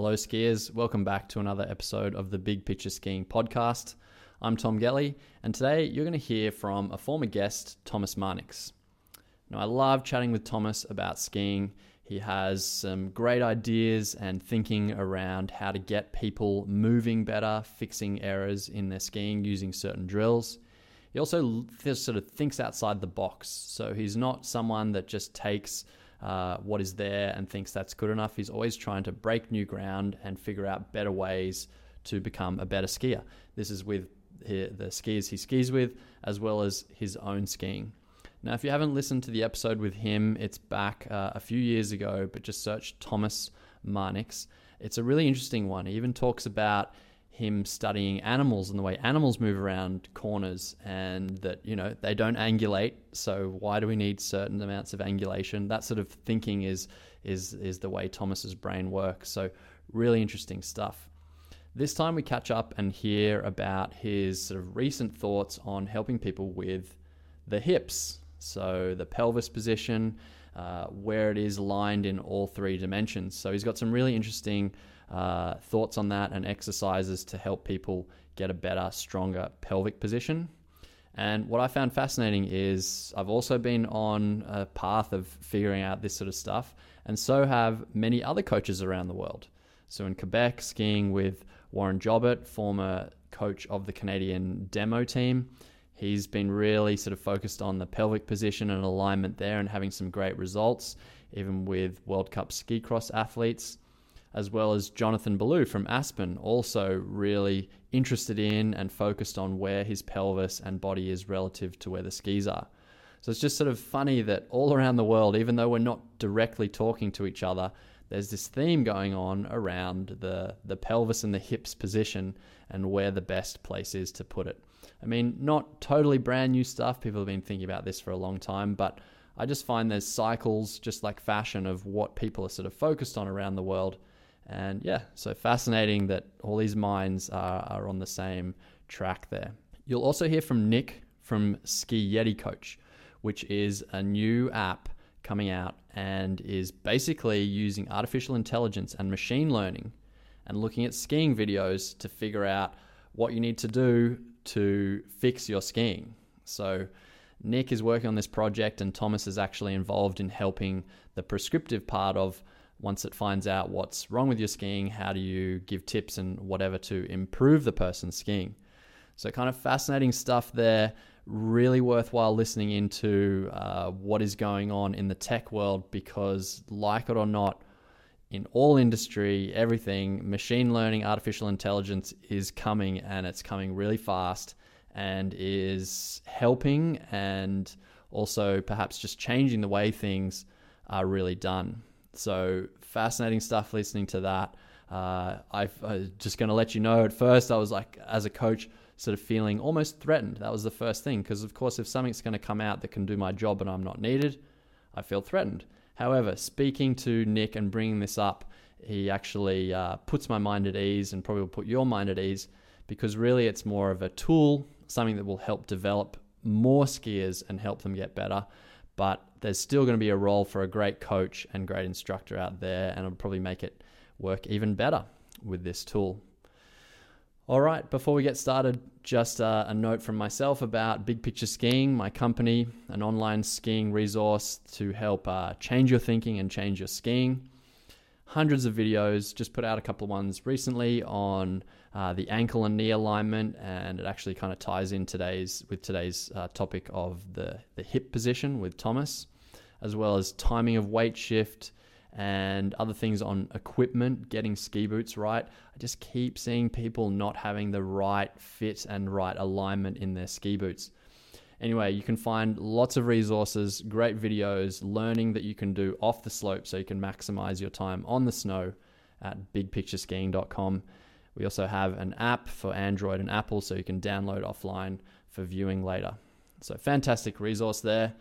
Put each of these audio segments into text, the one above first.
Hello, skiers. Welcome back to another episode of the Big Picture Skiing Podcast. I'm Tom Gellie, and today you're going to hear from a former guest, Tomass Marnics. Now, I love chatting with Tomass about skiing. He has some great ideas and thinking around how to get people moving better, fixing errors in their skiing using certain drills. He also sort of thinks outside the box. So he's not someone that just takes uh, what is there and thinks that's good enough. He's always trying to break new ground and figure out better ways to become a better skier. This is with the skiers he skis with, as well as his own skiing. Now, if you haven't listened to the episode with him, it's back uh, a few years ago, but just search Tomass Marnics. It's a really interesting one. He even talks about him studying animals and the way animals move around corners and that you know they don't angulate so why do we need certain amounts of angulation? That sort of thinking is is is the way thomas's brain works. So really interesting stuff. This time we catch up and hear about his sort of recent thoughts on helping people with the hips. So the pelvis position uh, where it is lined in all three dimensions. So he's got some really interesting uh, thoughts on that and exercises to help people get a better, stronger pelvic position. And what I found fascinating is I've also been on a path of figuring out this sort of stuff, and so have many other coaches around the world. So in Quebec, skiing with Warren Jobbert, former coach of the Canadian demo team. He's been really sort of focused on the pelvic position and alignment there and having some great results, even with World Cup ski cross athletes as well as Jonathan Ballou from Aspen, also really interested in and focused on where his pelvis and body is relative to where the skis are. So it's just sort of funny that all around the world, even though we're not directly talking to each other, there's this theme going on around the, the pelvis and the hips position and where the best place is to put it. I mean, not totally brand new stuff. People have been thinking about this for a long time, but I just find there's cycles, just like fashion, of what people are sort of focused on around the world. And yeah, so fascinating that all these minds are, are on the same track there. You'll also hear from Nick from Ski Yeti Coach, which is a new app coming out and is basically using artificial intelligence and machine learning and looking at skiing videos to figure out what you need to do to fix your skiing. So, Nick is working on this project, and Tomass is actually involved in helping the prescriptive part of once it finds out what's wrong with your skiing, how do you give tips and whatever to improve the person's skiing? So, kind of fascinating stuff there. Really worthwhile listening into uh, what is going on in the tech world because, like it or not, in all industry, everything, machine learning, artificial intelligence is coming and it's coming really fast and is helping and also perhaps just changing the way things are really done. So fascinating stuff listening to that. Uh, I was just going to let you know at first, I was like, as a coach, sort of feeling almost threatened. That was the first thing. Because, of course, if something's going to come out that can do my job and I'm not needed, I feel threatened. However, speaking to Nick and bringing this up, he actually uh, puts my mind at ease and probably will put your mind at ease because really it's more of a tool, something that will help develop more skiers and help them get better but there's still going to be a role for a great coach and great instructor out there, and it'll probably make it work even better with this tool. All right, before we get started, just uh, a note from myself about Big Picture Skiing, my company, an online skiing resource to help uh, change your thinking and change your skiing hundreds of videos. Just put out a couple of ones recently on uh, the ankle and knee alignment, and it actually kind of ties in today's with today's uh, topic of the the hip position with Tomass, as well as timing of weight shift and other things on equipment, getting ski boots right. I just keep seeing people not having the right fit and right alignment in their ski boots. Anyway, you can find lots of resources, great videos, learning that you can do off the slope so you can maximize your time on the snow at bigpictureskiing.com. We also have an app for Android and Apple so you can download offline for viewing later. So, fantastic resource there.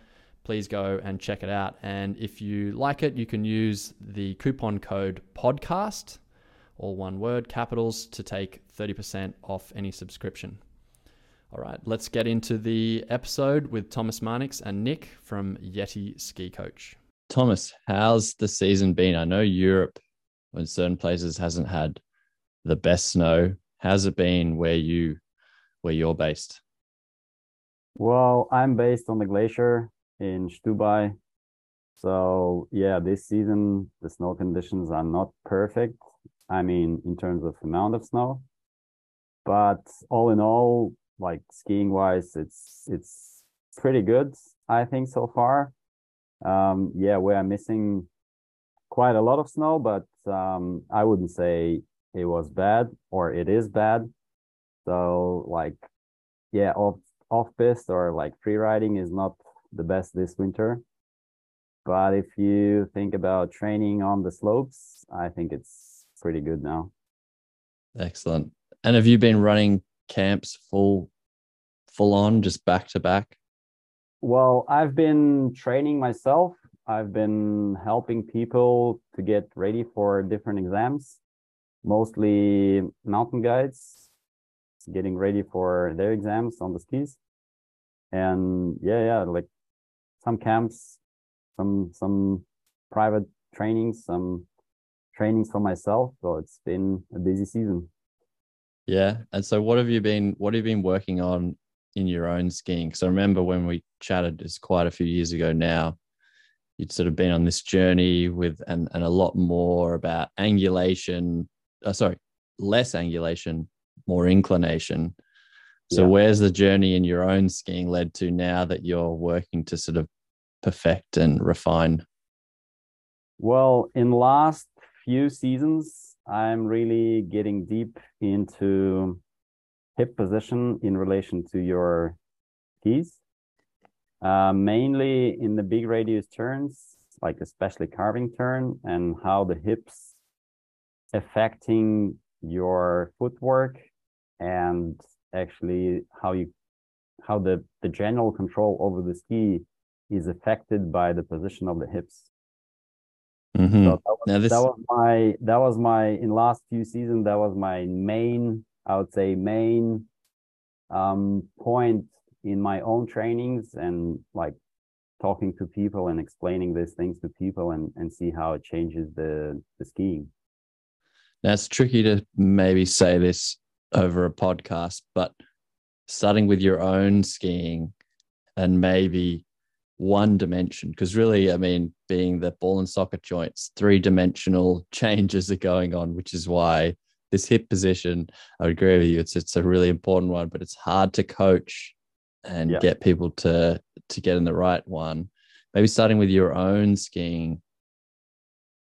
Please go and check it out. And if you like it, you can use the coupon code PODCAST, all one word, capitals, to take 30% off any subscription. All right, let's get into the episode with Tomass Marnics and Nick from Yeti Ski Coach. Tomass, how's the season been? I know Europe in certain places hasn't had the best snow. How's it been where you where you're based? Well, I'm based on the glacier in Stubai. So yeah, this season the snow conditions are not perfect. I mean, in terms of amount of snow, but all in all, like skiing wise, it's it's pretty good. I think so far. Um, yeah, we are missing quite a lot of snow, but um, I wouldn't say it was bad or it is bad. So like, yeah, off off piste or like free riding is not the best this winter. But if you think about training on the slopes, I think it's pretty good now. Excellent. And have you been running camps full full on just back to back? Well, I've been training myself. I've been helping people to get ready for different exams, mostly mountain guides, getting ready for their exams on the skis. And yeah, yeah, like some camps, some some private trainings, some trainings for myself. So it's been a busy season. Yeah. And so what have you been what have you been working on in your own skiing? Because I remember when we chatted, it's quite a few years ago now. You'd sort of been on this journey with and and a lot more about angulation. Uh, sorry, less angulation, more inclination. So yeah. where's the journey in your own skiing led to now that you're working to sort of perfect and refine? Well, in last few seasons, I'm really getting deep into hip position in relation to your keys. Uh, mainly in the big radius turns, like especially carving turn, and how the hips affecting your footwork and actually how you how the the general control over the ski is affected by the position of the hips. Mm-hmm. So that was, this... that was my that was my in last few seasons that was my main I would say main um, point in my own trainings and like talking to people and explaining these things to people and and see how it changes the the skiing. Now it's tricky to maybe say this over a podcast, but starting with your own skiing and maybe one dimension because really i mean being the ball and socket joints three dimensional changes are going on which is why this hip position i would agree with you it's it's a really important one but it's hard to coach and yeah. get people to to get in the right one maybe starting with your own skiing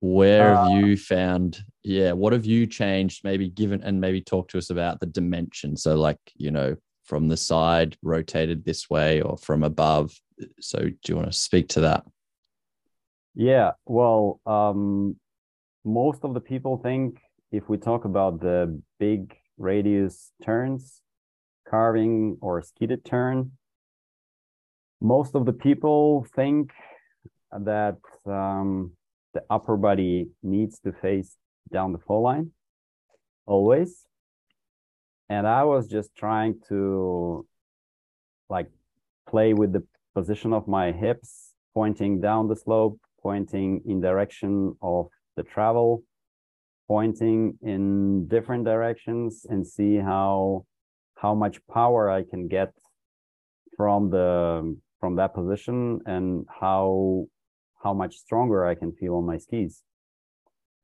where uh, have you found yeah what have you changed maybe given and maybe talk to us about the dimension? So like you know from the side rotated this way or from above. So do you want to speak to that? Yeah well um most of the people think if we talk about the big radius turns carving or skidded turn most of the people think that um, the upper body needs to face down the fall line always. And i was just trying to like play with the position of my hips pointing down the slope pointing in direction of the travel pointing in different directions and see how how much power i can get from the from that position and how how much stronger i can feel on my skis.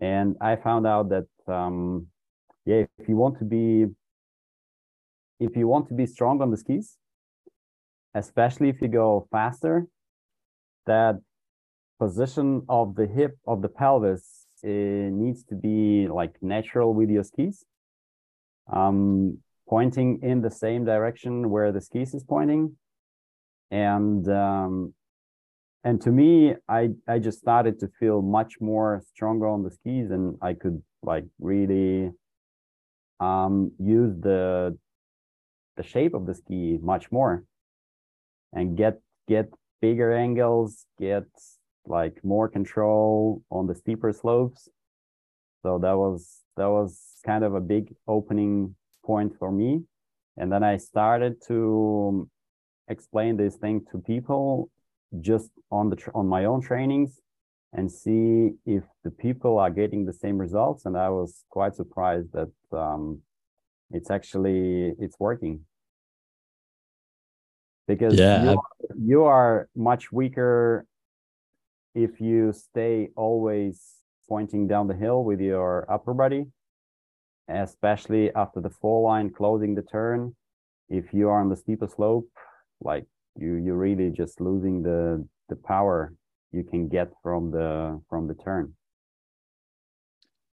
And i found out that um yeah if you want to be if you want to be strong on the skis, especially if you go faster, that position of the hip of the pelvis needs to be like natural with your skis, um, pointing in the same direction where the skis is pointing, and um, and to me, I I just started to feel much more stronger on the skis, and I could like really um, use the the shape of the ski much more and get get bigger angles get like more control on the steeper slopes. So that was that was kind of a big opening point for me. And then i started to explain this thing to people just on the on my own trainings and see if the people are getting the same results. And I was quite surprised that um, it's actually it's working because Yeah, you, you are much weaker if you stay always pointing down the hill with your upper body, especially after the fall line closing the turn. If you are on the steeper slope, like you you're really just losing the the power you can get from the from the turn.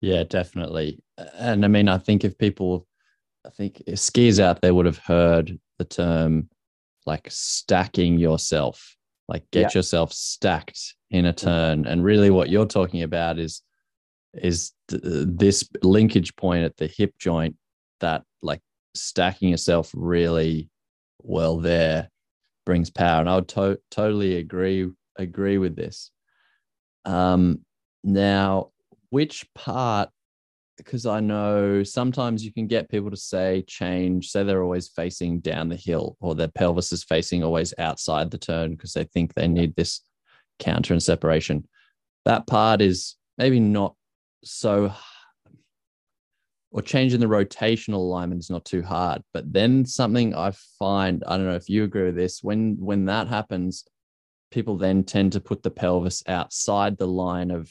Yeah, definitely. And I mean, I think if people, I think skiers out there would have heard the term like stacking yourself, like get Yeah. yourself stacked in a turn. And really, what you're talking about is is th- this linkage point at the hip joint that like stacking yourself really well there brings power. And I would to- totally agree agree with this. Um, now, which part? Because I know sometimes you can get people to say change, say they're always facing down the hill or their pelvis is facing always outside the turn because they think they need this counter and separation. That part is maybe not so or changing the rotational alignment is not too hard. But then something I find, I don't know if you agree with this, when when that happens, people then tend to put the pelvis outside the line of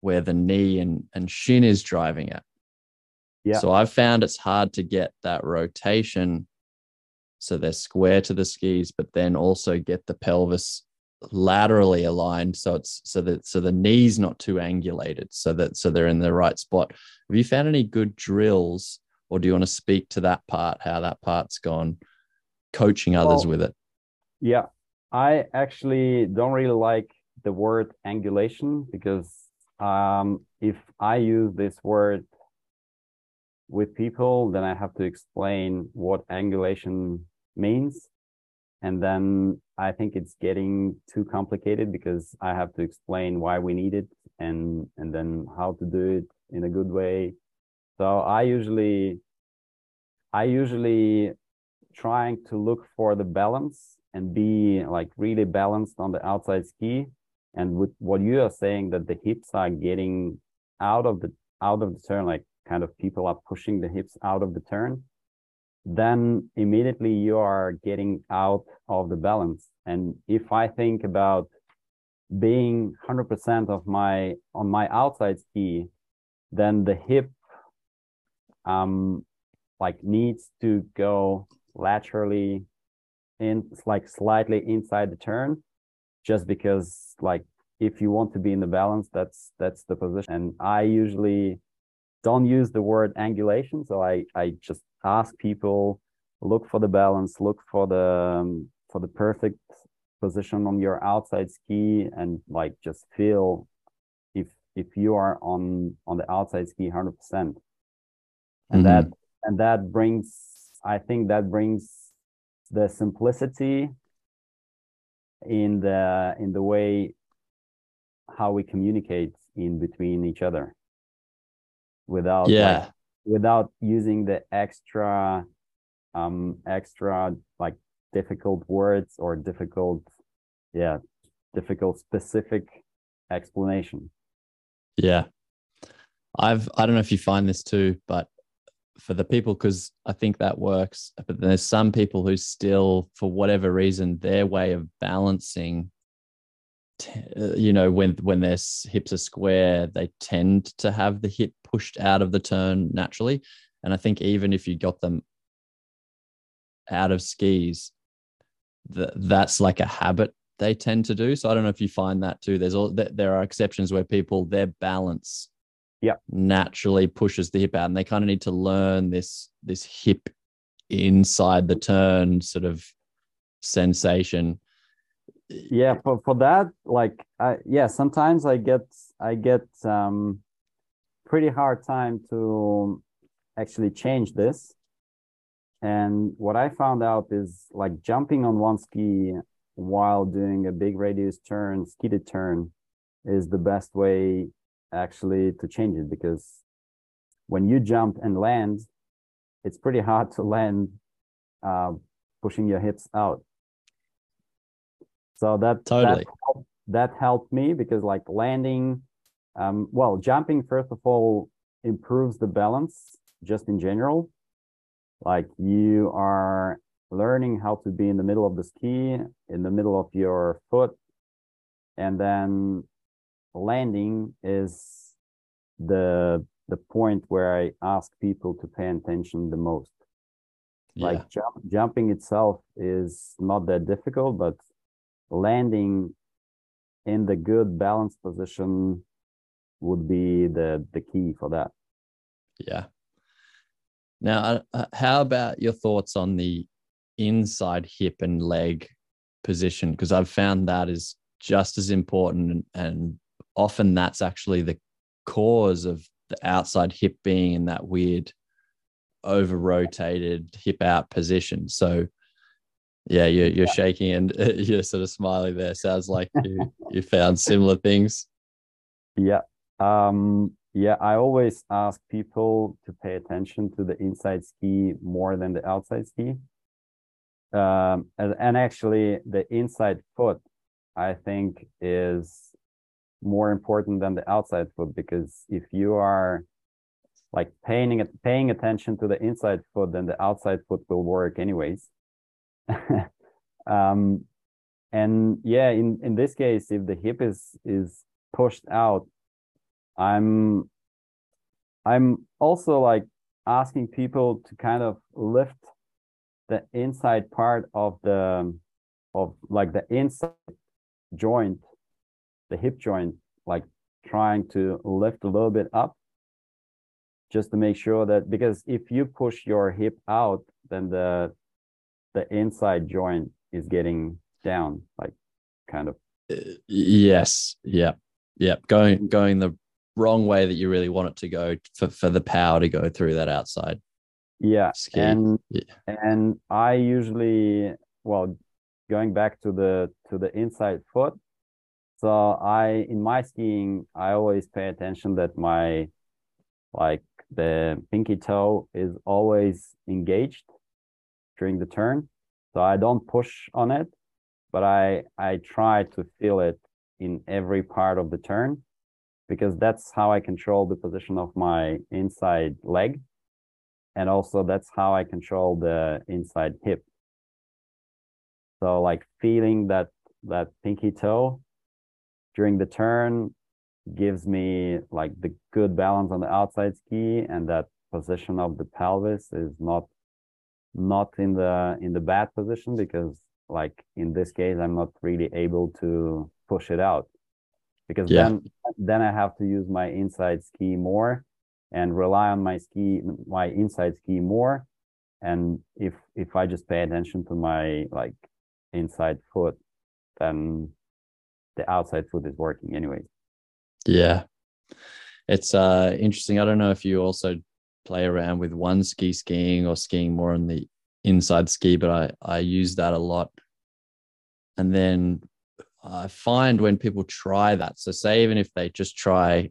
where the knee and, and shin is driving at. Yeah. So I've found it's hard to get that rotation so they're square to the skis, but then also get the pelvis laterally aligned so it's so that so the knees not too angulated so that so they're in the right spot have you found any good drills or do you want to speak to that part how that part's gone coaching others Well, with it Yeah, I actually don't really like the word angulation because um, if I use this word with people, then I have to explain what angulation means. And then I think it's getting too complicated because I have to explain why we need it and and then how to do it in a good way. So I usually I usually trying to look for the balance and be like really balanced on the outside ski. And with what you are saying that the hips are getting out of the out of the turn, like kind of people are pushing the hips out of the turn, then immediately you are getting out of the balance. And if I think about being 100% of my on my outside ski, then the hip um like needs to go laterally in like slightly inside the turn just because like if you want to be in the balance that's that's the position and i usually don't use the word angulation so i i just ask people look for the balance look for the um, for the perfect position on your outside ski and like just feel if if you are on on the outside ski 100% and Mhm. that and that brings i think that brings the simplicity in the in the way how we communicate in between each other without like, yeah without using the extra um extra like difficult words or difficult yeah difficult specific explanation Yeah. I've I don't know if you find this too, but for the people because I think that works, but there's some people who still for whatever reason their way of balancing Uh, you know when when their hips are square, they tend to have the hip pushed out of the turn naturally, and I think even if you got them out of skis th- that's like a habit they tend to do. So I don't know if you find that too. There's all there are exceptions where people their balance Yeah. naturally pushes the hip out, and they kind of need to learn this this hip inside the turn sort of sensation. Yeah for, for that like i yeah sometimes i get i get um pretty hard time to actually change this. And what i found out is like jumping on one ski while doing a big radius turn skidded turn is the best way actually to change it because when you jump and land it's pretty hard to land uh, pushing your hips out so that Totally. that, help- that helped me because like landing, um, well, jumping first of all improves the balance just in general. Like you are learning how to be in the middle of the ski, in the middle of your foot, and then landing is the the point where I ask people to pay attention the most. Yeah. Like jump, jumping itself is not that difficult, but landing in the good balance position would be the the key for that. Yeah. Now, uh, uh, how about your thoughts on the inside hip and leg position? Because I've found that is just as important, and, and often that's actually the cause of the outside hip being in that weird over rotated hip out position. So, yeah, you're, you're yeah. shaking and you're sort of smiling there. Sounds like you, you found similar things. Yeah. Um, yeah, I always ask people to pay attention to the inside ski more than the outside ski. Um, and, and actually, the inside foot, I think, is more important than the outside foot because if you are like paying paying attention to the inside foot, then the outside foot will work anyways. um, and yeah, in in this case, if the hip is is pushed out, I'm I'm also like asking people to kind of lift the inside part of the of like the inside joint the hip joint, like trying to lift a little bit up just to make sure that because if you push your hip out, then the the inside joint is getting down, like kind of. Uh, yes. Yeah. Yeah. Going going the wrong way that you really want it to go for, for the power to go through that outside. Yeah. Ski. And yeah. and I usually well going back to the to the inside foot, so I, in my skiing, I always pay attention that my, like the pinky toe is always engaged during the turn. So I don't push on it, but I, I try to feel it in every part of the turn because that's how I control the position of my inside leg. And also that's how I control the inside hip. So like feeling that, that pinky toe during the turn gives me like the good balance on the outside ski and that position of the pelvis is not not in the in the bad position because like in this case i'm not really able to push it out because yeah. then then i have to use my inside ski more and rely on my ski my inside ski more and if if i just pay attention to my like inside foot then the outside foot is working anyway. Yeah. It's uh interesting. I don't know if you also play around with one ski skiing or skiing more on the inside ski, but I I use that a lot. And then I find when people try that, so say even if they just try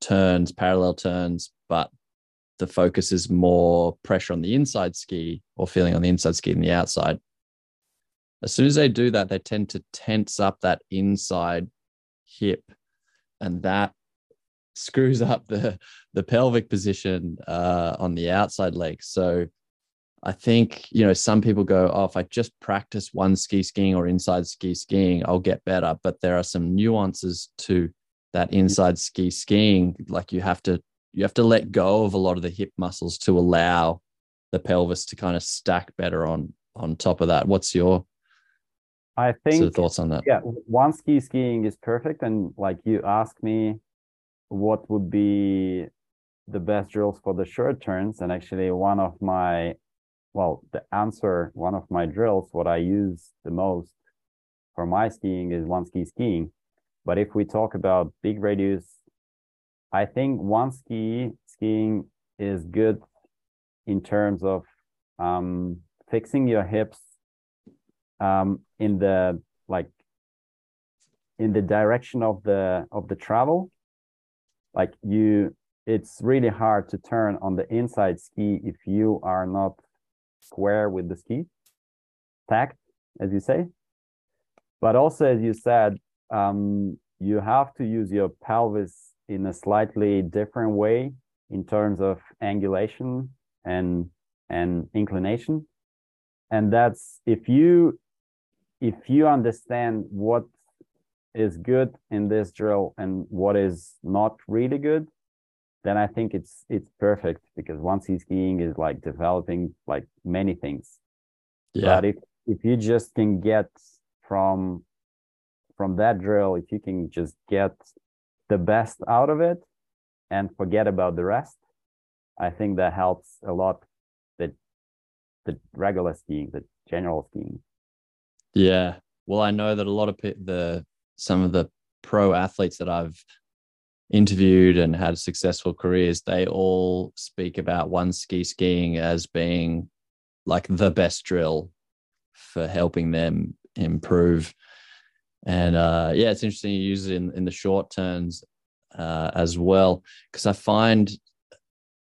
turns, parallel turns, but the focus is more pressure on the inside ski or feeling on the inside ski than the outside as soon as they do that, they tend to tense up that inside hip, and that screws up the the pelvic position uh, on the outside leg. So I think you know some people go, "Oh, if I just practice one ski skiing or inside ski skiing, I'll get better." But there are some nuances to that inside ski skiing. Like you have to you have to let go of a lot of the hip muscles to allow the pelvis to kind of stack better on on top of that. What's your I think so thoughts on that. Yeah, one ski skiing is perfect. And like you ask me what would be the best drills for the short turns. And actually one of my well, the answer, one of my drills, what I use the most for my skiing is one ski skiing. But if we talk about big radius, I think one ski skiing is good in terms of um, fixing your hips um, in the like in the direction of the of the travel like you it's really hard to turn on the inside ski if you are not square with the ski. Tacked as you say. But also as you said um, you have to use your pelvis in a slightly different way in terms of angulation and and inclination. And that's if you if you understand what is good in this drill and what is not really good then i think it's it's perfect because once ski skiing is like developing like many things. Yeah. But if if you just can get from from that drill if you can just get the best out of it and forget about the rest i think that helps a lot the the regular skiing the general skiing. Yeah. Well i know that a lot of the some of the pro athletes that i've interviewed and had successful careers they all speak about one ski skiing as being like the best drill for helping them improve and uh, yeah, it's interesting you use it in, in the short turns uh, as well, because I find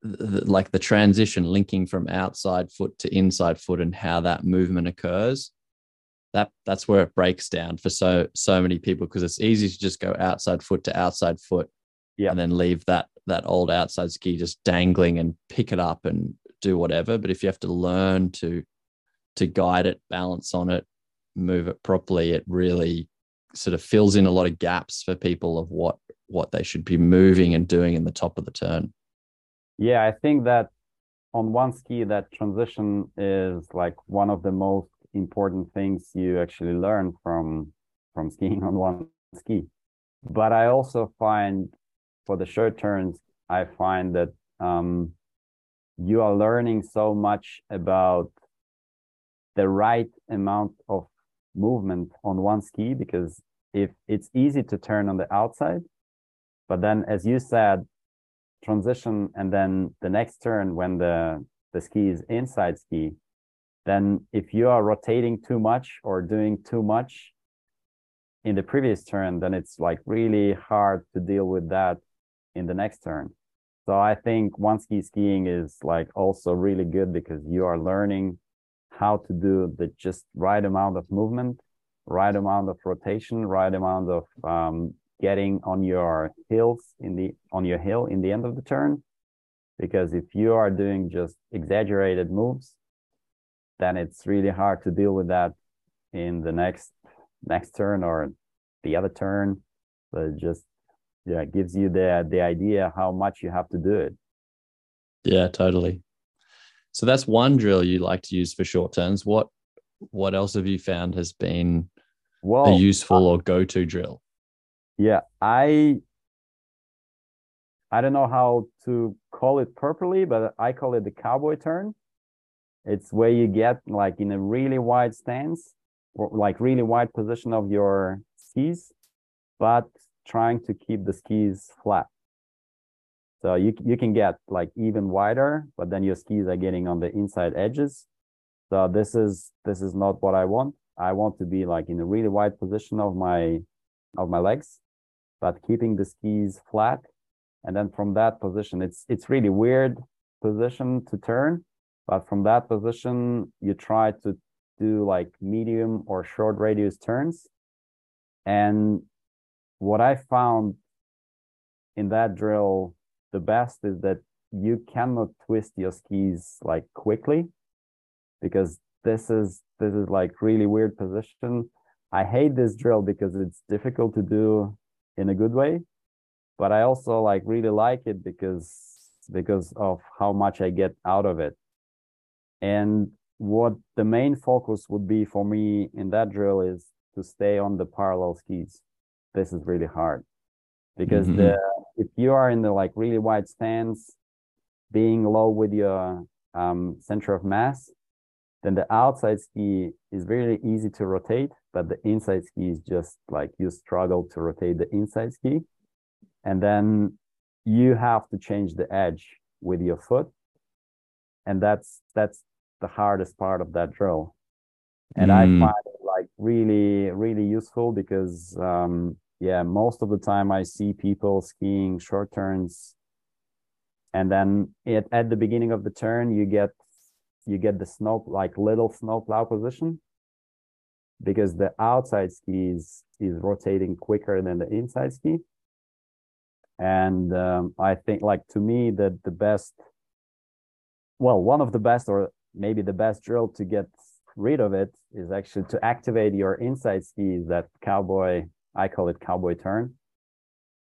th- like the transition linking from outside foot to inside foot and how that movement occurs. That that's where it breaks down for so so many people because it's easy to just go outside foot to outside foot, yeah, and then leave that that old outside ski just dangling and pick it up and do whatever. But if you have to learn to to guide it, balance on it, move it properly, it really sort of fills in a lot of gaps for people of what what they should be moving and doing in the top of the turn. Yeah, I think that on one ski that transition is like one of the most important things you actually learn from from skiing on one ski. But I also find for the short turns, I find that um, you are learning so much about the right amount of movement on one ski because if it's easy to turn on the outside, but then as you said, transition and then the next turn when the the ski is inside ski, then if you are rotating too much or doing too much in the previous turn, then it's like really hard to deal with that in the next turn. So I think one ski skiing is like also really good because you are learning how to do the just right amount of movement, right amount of rotation, right amount of um, getting on your heels in the on your hill in the end of the turn. Because if you are doing just exaggerated moves, then it's really hard to deal with that in the next next turn or the other turn. But it just yeah, gives you the the idea how much you have to do it. Yeah, totally. So that's one drill you like to use for short turns. What what else have you found has been well, a useful or go to drill? Yeah, I I don't know how to call it properly, but I call it the cowboy turn. It's where you get like in a really wide stance or like really wide position of your skis, but trying to keep the skis flat. So you you can get like even wider, but then your skis are getting on the inside edges. So this is this is not what I want. I want to be like in a really wide position of my of my legs, but keeping the skis flat. And then from that position, it's it's really weird position to turn, but from that position, you try to do like medium or short radius turns. And what I found in that drill the best is that you cannot twist your skis like quickly because this is this is like really weird position i hate this drill because it's difficult to do in a good way but i also like really like it because because of how much i get out of it and what the main focus would be for me in that drill is to stay on the parallel skis this is really hard because mm-hmm. the if you are in the like really wide stance, being low with your um, center of mass, then the outside ski is really easy to rotate, but the inside ski is just like you struggle to rotate the inside ski. And then you have to change the edge with your foot. And that's that's the hardest part of that drill. And mm. I find it like really, really useful because um, yeah, most of the time I see people skiing short turns, and then it, at the beginning of the turn you get you get the snow like little snow plow position, because the outside ski is, is rotating quicker than the inside ski. And um, I think, like to me, that the best, well, one of the best, or maybe the best drill to get rid of it is actually to activate your inside skis. That cowboy, I call it cowboy turn,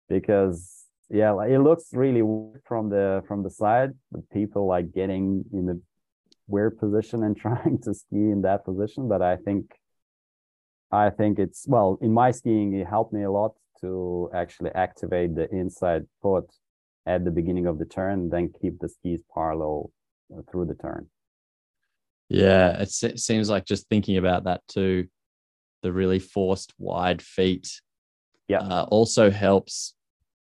because yeah, it looks really weird from the from the side. The people like getting in the weird position and trying to ski in that position, but I think I think it's well in my skiing it helped me a lot to actually activate the inside foot at the beginning of the turn, then keep the skis parallel uh, through the turn. Yeah, it seems like just thinking about that too, the really forced wide feet, yeah, uh, also helps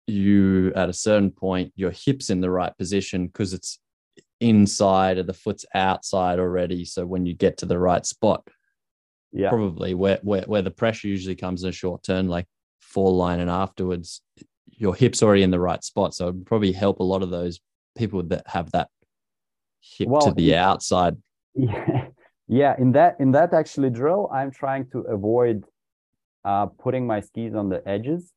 you at a certain point your hips in the right position because it's inside or the foot's outside already. So when you get to the right spot, yeah, probably where where where the pressure usually comes in a short turn, like fall line and afterwards, your hips already in the right spot. So it would probably help a lot of those people that have that hip well, to the outside. Yeah, yeah. In that in that actually drill, I'm trying to avoid uh, putting my skis on the edges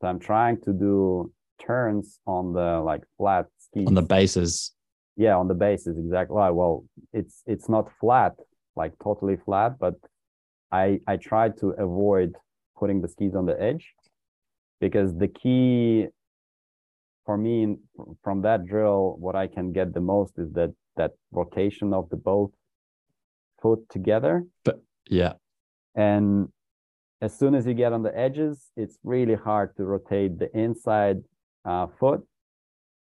so I'm trying to do turns on the like flat skis. On the bases. Yeah, on the bases, exactly. Well, it's it's not flat, like totally flat, but I I try to avoid putting the skis on the edge because the key for me from that drill, what I can get the most is that that rotation of the both foot together. But yeah. And as soon as you get on the edges, it's really hard to rotate the inside uh, foot.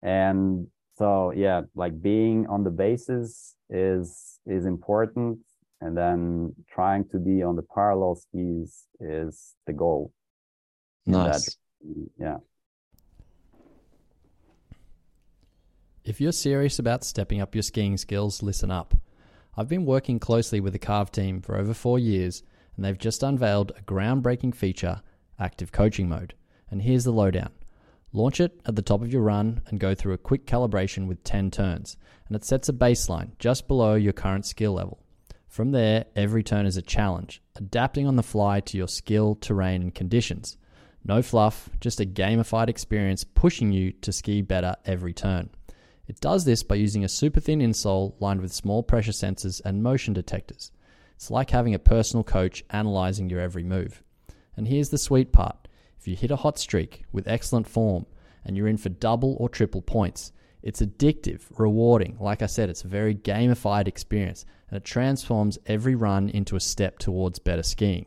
And so, yeah, like being on the bases is is important, and then trying to be on the parallel skis is the goal. Nice. yeah. If you're serious about stepping up your skiing skills, listen up. I've been working closely with the Carve team for over four years and they've just unveiled a groundbreaking feature, Active Coaching Mode. And here's the lowdown. Launch it at the top of your run and go through a quick calibration with 10 turns, and it sets a baseline just below your current skill level. From there, every turn is a challenge, adapting on the fly to your skill, terrain, and conditions. No fluff, just a gamified experience pushing you to ski better every turn. It does this by using a super thin insole lined with small pressure sensors and motion detectors. It's like having a personal coach analyzing your every move. And here's the sweet part if you hit a hot streak with excellent form and you're in for double or triple points, it's addictive, rewarding. Like I said, it's a very gamified experience and it transforms every run into a step towards better skiing.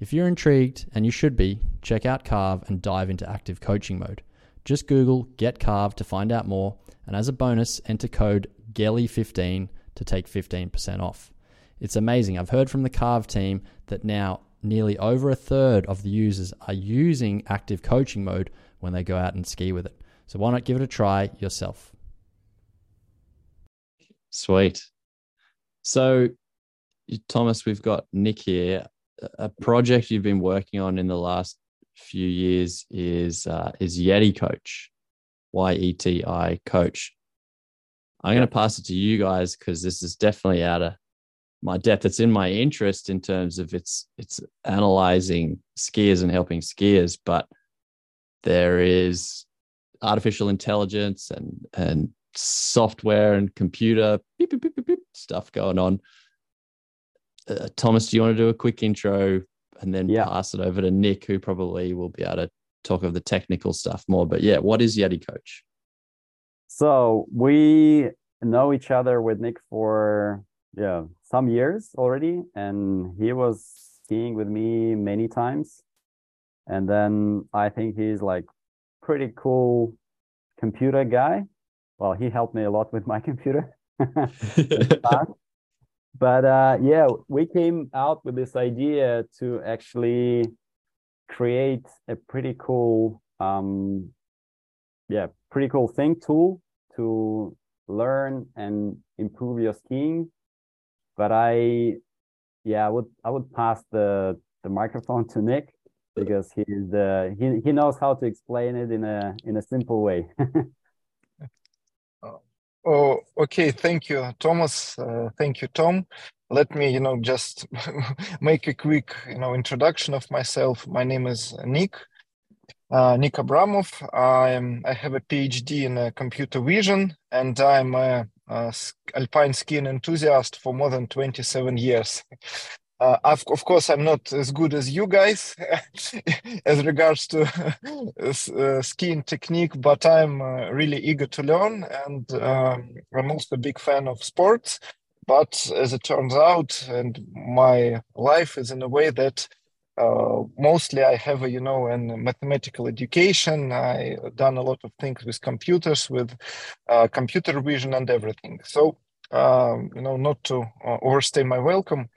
If you're intrigued, and you should be, check out Carve and dive into active coaching mode. Just Google Get Carve to find out more, and as a bonus, enter code GELLIE15 to take 15% off. It's amazing. I've heard from the Carve team that now nearly over a third of the users are using active coaching mode when they go out and ski with it. So why not give it a try yourself? Sweet. So, Tomass, we've got Nick here. A project you've been working on in the last few years is uh, is Yeti Coach, Y E T I Coach. I'm going to pass it to you guys because this is definitely out of my depth. It's in my interest in terms of it's it's analyzing skiers and helping skiers, but there is artificial intelligence and and software and computer beep, beep, beep, stuff going on. Uh, Tomass, do you want to do a quick intro and then yeah. pass it over to Nick, who probably will be able to talk of the technical stuff more? But yeah, what is Yeti Coach? So we know each other with Nick for yeah some years already and he was skiing with me many times and then i think he's like pretty cool computer guy well he helped me a lot with my computer but uh, yeah we came out with this idea to actually create a pretty cool um yeah pretty cool thing tool to learn and improve your skiing but I, yeah, I would I would pass the the microphone to Nick because he's the he he knows how to explain it in a in a simple way. oh, okay. Thank you, Tomass. Uh, thank you, Tom. Let me, you know, just make a quick, you know, introduction of myself. My name is Nick, uh, Nick Abramov. I am. I have a PhD in uh, computer vision, and I'm a, a alpine skiing enthusiast for more than 27 years. Uh, of, course, I'm not as good as you guys as regards to uh, skiing technique, but I'm uh, really eager to learn, and um, I'm also a big fan of sports. But as it turns out, and my life is in a way that uh, mostly I have a you know a mathematical education. I done a lot of things with computers, with uh, computer vision and everything. So um, you know, not to uh, overstay my welcome.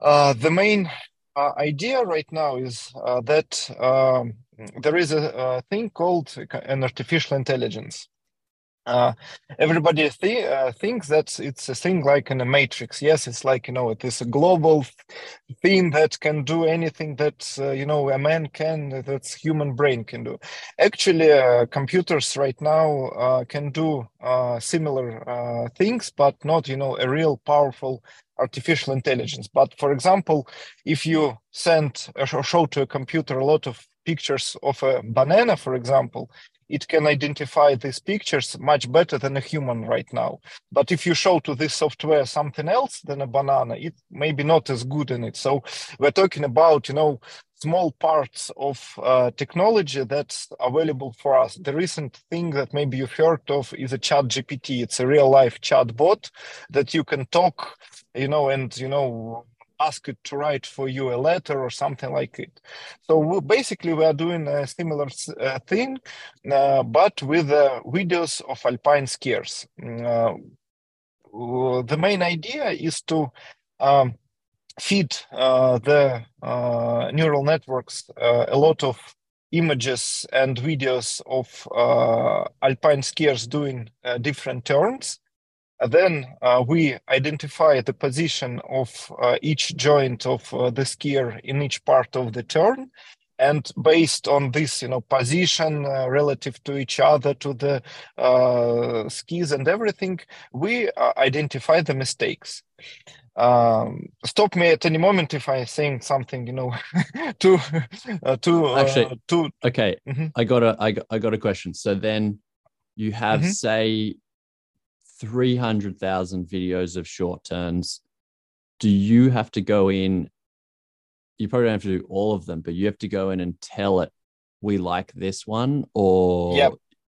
Uh, the main uh, idea right now is uh, that um, there is a, a, thing called an artificial intelligence. Uh, everybody th- uh, thinks that it's a thing like in a matrix. Yes it's like you know it is a global thing that can do anything that uh, you know a man can that's human brain can do. Actually uh, computers right now uh, can do uh, similar things but not you know a real powerful artificial intelligence. But for example if you send or show to a computer a lot of pictures of a banana for example it can identify these pictures much better than a human right now. But if you show to this software something else than a banana, it may be not as good in it. So we're talking about, you know, small parts of uh, technology that's available for us. The recent thing that maybe you've heard of is a ChatGPT. It's a real life chat bot that you can talk, you know, and, you know, ask it to write for you a letter or something like it. So we, basically, we are doing a similar uh, thing, uh, but with uh, videos of alpine skiers. Uh, the main idea is to um, feed uh, the uh, neural networks a lot of images and videos of alpine skiers doing different turns then uh, we identify the position of uh, each joint of uh, the skier in each part of the turn. And based on this, you know, position uh, relative to each other, to the uh, skis and everything, we uh, identify the mistakes. Um, stop me at any moment if I saying something, you know, too, too, actually, too. Okay, mm-hmm. I got a, I got, I got a question. So then, you have mm-hmm. say 300,000 videos of short turns. Do you have to go in? You probably don't have to do all of them, but you have to go in and tell it, we like this one, or yep.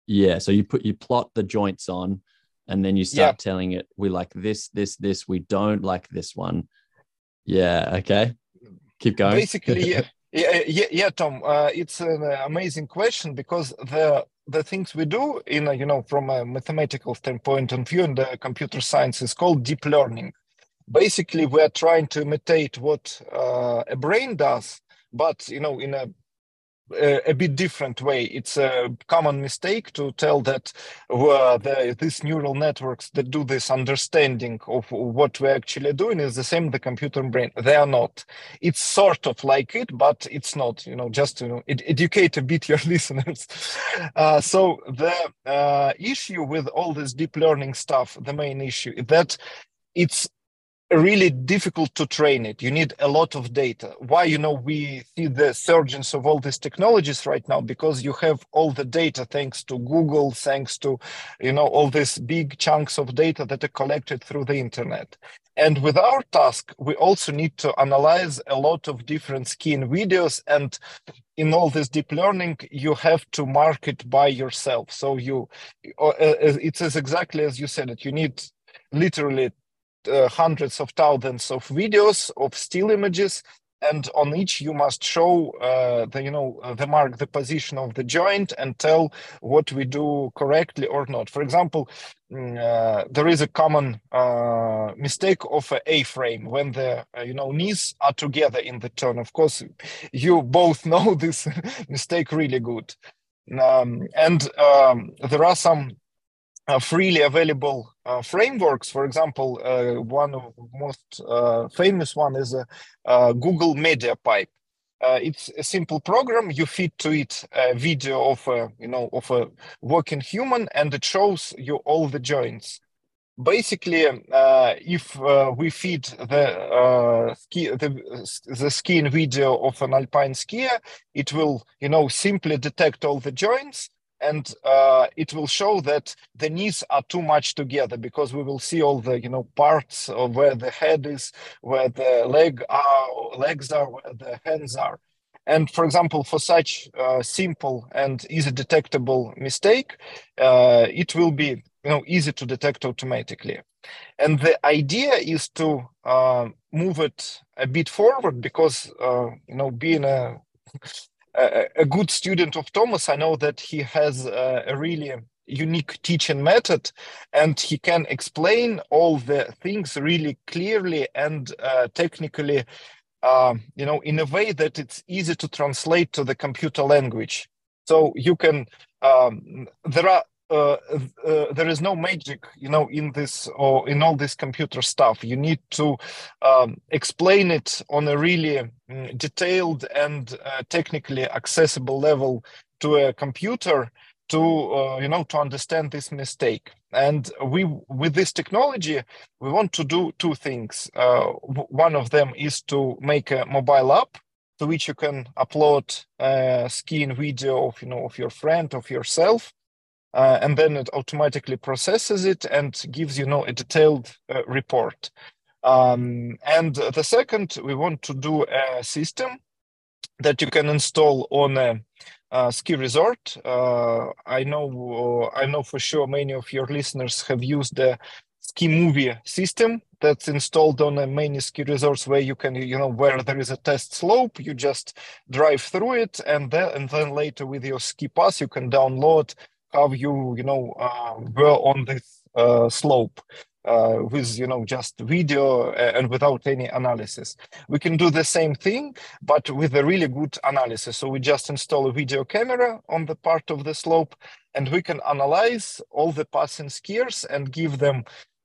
yeah. So you put you plot the joints on, and then you start yep. telling it, we like this, this, this. We don't like this one. Yeah. Okay. Keep going. Basically, yeah. Yeah, yeah, Tom. Uh, it's an amazing question because the the things we do in a, you know from a mathematical standpoint of view in the computer science is called deep learning basically we are trying to imitate what uh, a brain does but you know in a a, bit different way. It's a common mistake to tell that uh, the, these neural networks that do this understanding of what we're actually doing is the same the computer brain. They are not. It's sort of like it, but it's not. You know, just to you know, ed- educate a bit your listeners. Uh, so the uh, issue with all this deep learning stuff, the main issue, that it's really difficult to train it. You need a lot of data. Why, you know, we see the surgence of all these technologies right now because you have all the data thanks to Google, thanks to, you know, all these big chunks of data that are collected through the internet. And with our task, we also need to analyze a lot of different skin videos. And in all this deep learning, you have to mark it by yourself. So you, uh, uh, it's as exactly as you said it. You need literally uh, hundreds of thousands of videos of still images and on each you must show uh, the you know uh, the mark the position of the joint and tell what we do correctly or not. For example mm, uh, there is a common uh, mistake of a frame when the uh, you know knees are together in the turn. Of course you both know this mistake really good. Um, and um, there are some uh, freely available uh, frameworks. For example, uh, one of the most uh, famous one is Google MediaPipe. Uh, it's a simple program. You feed to it a video of a, you know, of a working human, and it shows you all the joints. basically, uh, if we feed the ski the, the skiing video of an alpine skier, it will, you know, simply detect all the joints and uh, it will show that the knees are too much together because we will see all the you know parts of where the head is where the leg are legs are where the hands are. And for example for such uh, simple and easy detectable mistake uh, it will be you know easy to detect automatically. And the idea is to uh, move it a bit forward because uh, you know being a a, good student of Tomass, I know that he has a, a really unique teaching method and he can explain all the things really clearly and uh, technically uh, you know in a way that it's easy to translate to the computer language. So you can um, there are uh, uh, there is no magic, you know, in this or in all this computer stuff. You need to um, explain it on a really mm, detailed and uh, technically accessible level to a computer to uh, you know to understand this mistake. And we with this technology, we want to do two things. Uh, one of them is to make a mobile app to which you can upload a skiing video of you know of your friend of yourself uh, and then it automatically processes it and gives you know a detailed uh, report. Um, and the second, we want to do a system that you can install on a, a ski resort. Uh, I know, I know for sure many of your listeners have used the ski movie system that's installed on many ski resorts where you can you know where there is a test slope you just drive through it and then and then later with your ski pass you can download how you you know uh, were on this uh, slope uh, with you know just video and without any analysis. We can do the same thing, but with a really good analysis. So we just install a video camera on the part of the slope, and we can analyze all the passing skiers and give them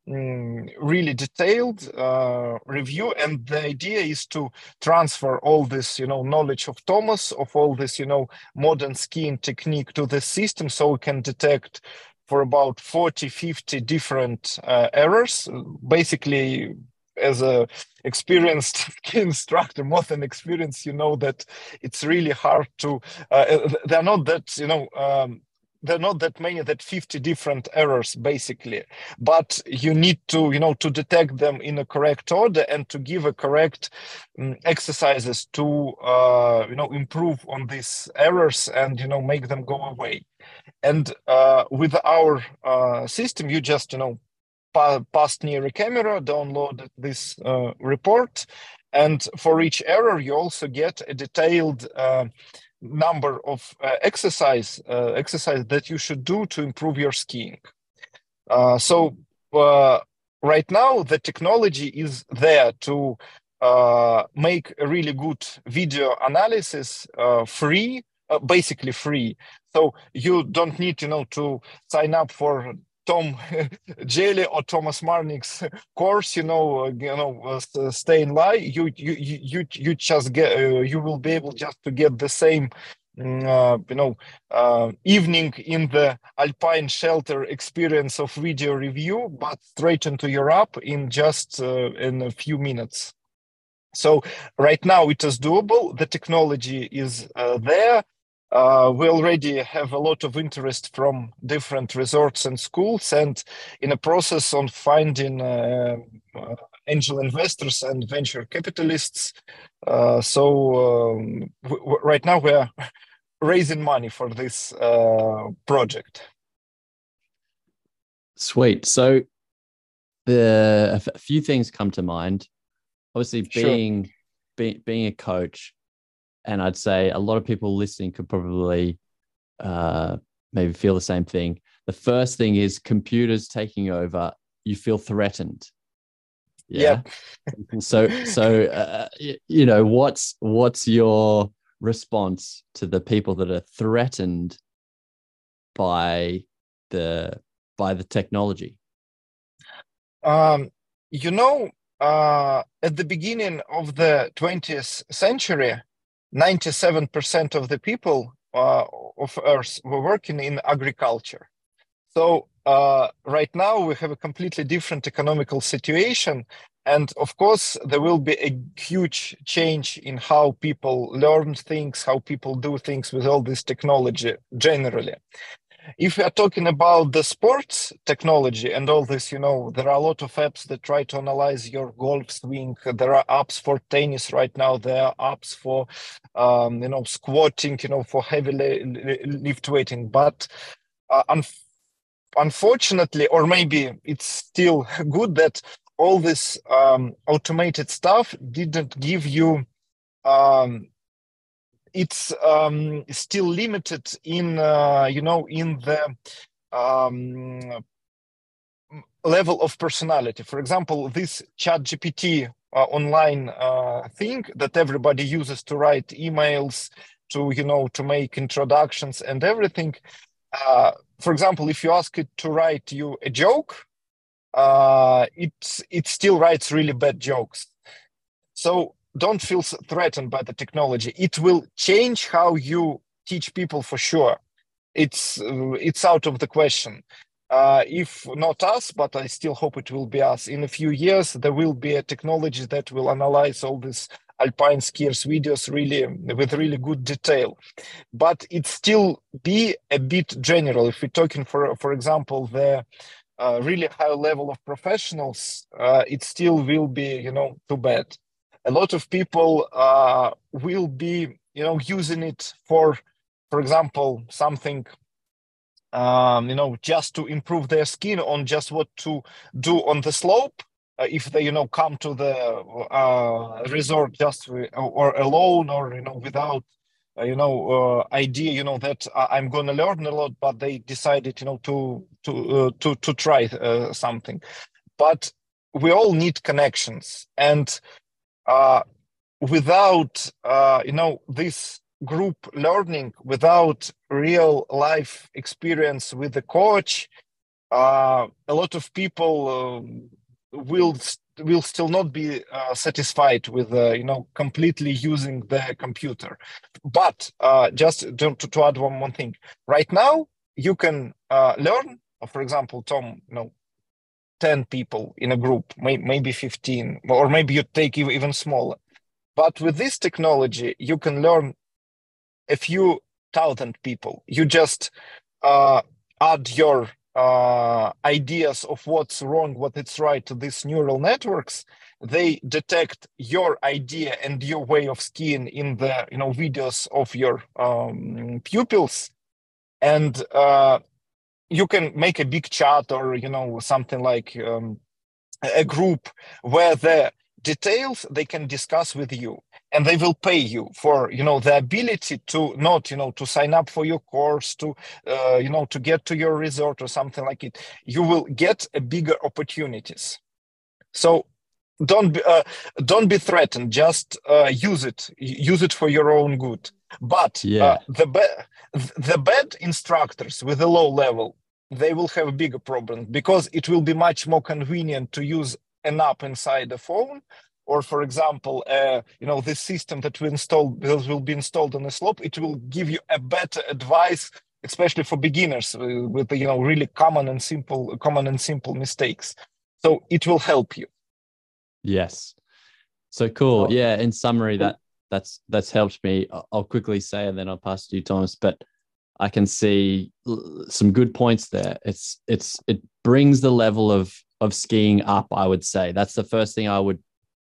Mm, really detailed uh, review and the idea is to transfer all this you know knowledge of Tomass of all this you know modern skiing technique to the system so we can detect for about 40 50 different uh, errors. Basically as a experienced instructor more than experience you know that it's really hard to uh, they're not that you know um, there are not that many that 50 different errors basically. But you need to you know to detect them in a correct order and to give a correct um, exercises to uh, you know improve on these errors and you know make them go away. And uh, with our uh, system you just you know pa- pass near a camera download this uh, report. And for each error you also get a detailed uh, number of uh, exercise uh, exercise that you should do to improve your skiing. Uh, so uh, right now the technology is there to uh, make a really good video analysis uh, free, basically free. So you don't need you know to sign up for Tom Gellie or Tomass Marnics course, you know, uh, you know, uh, stay in line. You you you you just get uh, you will be able just to get the same. Mm, uh, you know, uh, evening in the Alpine shelter experience of video review, but straight into app in just uh, in a few minutes. So right now it is doable. The technology is there uh, we already have a lot of interest from different resorts and schools and in a process on finding uh, uh, angel investors and venture capitalists. Uh, so um, right now we're raising money for this uh, project. Sweet. So the a few things come to mind. Obviously being sure. be, being a coach and I'd say a lot of people listening could probably uh, maybe feel the same thing. The first thing is computers taking over. You feel threatened. Yeah. Yep. so so uh, you know what's what's your response to the people that are threatened by the by the technology? Um, you know, uh, at the beginning of the 20th century, 97% of the people uh, of Earth were working in agriculture. So uh, right now we have a completely different economical situation and of course there will be a huge change in how people learn things how people do things with all this technology generally if we are talking about the sports technology and all this you know there are a lot of apps that try to analyze your golf swing. There are apps for tennis right now. There are apps for um, you know squatting you know for heavy lift weighting. But uh, un- unfortunately or maybe it's still good that all this um, automated stuff didn't give you um, it's um, still limited in uh, you know in the um, level of personality for example this ChatGPT uh, online uh, thing that everybody uses to write emails to you know to make introductions and everything uh, for example if you ask it to write you a joke uh, it it still writes really bad jokes. So don't feel threatened by the technology. It will change how you teach people for sure. It's uh, it's out of the question. Uh, if not us, but I still hope it will be us. In a few years, there will be a technology that will analyze all these alpine skiers videos really with really good detail. But it still be a bit general. If we're talking for for example the uh, really high level of professionals, uh, it still will be, you know, too bad. A lot of people uh, will be, you know, using it for, for example, something, um, you know, just to improve their skin on just what to do on the slope. Uh, if they, you know, come to the uh, resort just or alone or you know without uh, you know uh, idea you know that i'm going to learn a lot but they decided you know to to uh, to to try something but we all need connections and without you know this group learning without real life experience with the coach uh, a lot of people uh, will will still not be uh, satisfied with uh, you know completely using the computer. But uh, just to, to add one more thing. Right now you can uh, learn for example tom you know 10 people in a group may, maybe 15 or maybe you take even smaller. But with this technology you can learn a few thousand people. You just uh, add your uh, ideas of what's wrong, what it's right to these neural networks, they detect your idea and your way of skiing in the you know videos of your um, pupils, and uh, you can make a big chat or you know something like um, a group where the details they can discuss with you and they will pay you for you know the ability to not you know to sign up for your course to uh, you know to get to your resort or something like it. You will get bigger opportunities. So don't be uh, don't be threatened. Just uh, use it. Use it for your own good but uh, yeah. the ba- the bad instructors with a low level they will have a bigger problem because it will be much more convenient to use an app inside the phone or for example uh, you know this system that we install will be installed on a slope it will give you a better advice especially for beginners uh, with you know really common and simple common and simple mistakes. So it will help you. Yes. So cool. Yeah in summary that that's that's helped me i'll quickly say and then i'll pass to you Tomass but i can see some good points there it's it's it brings the level of of skiing up i would say that's the first thing i would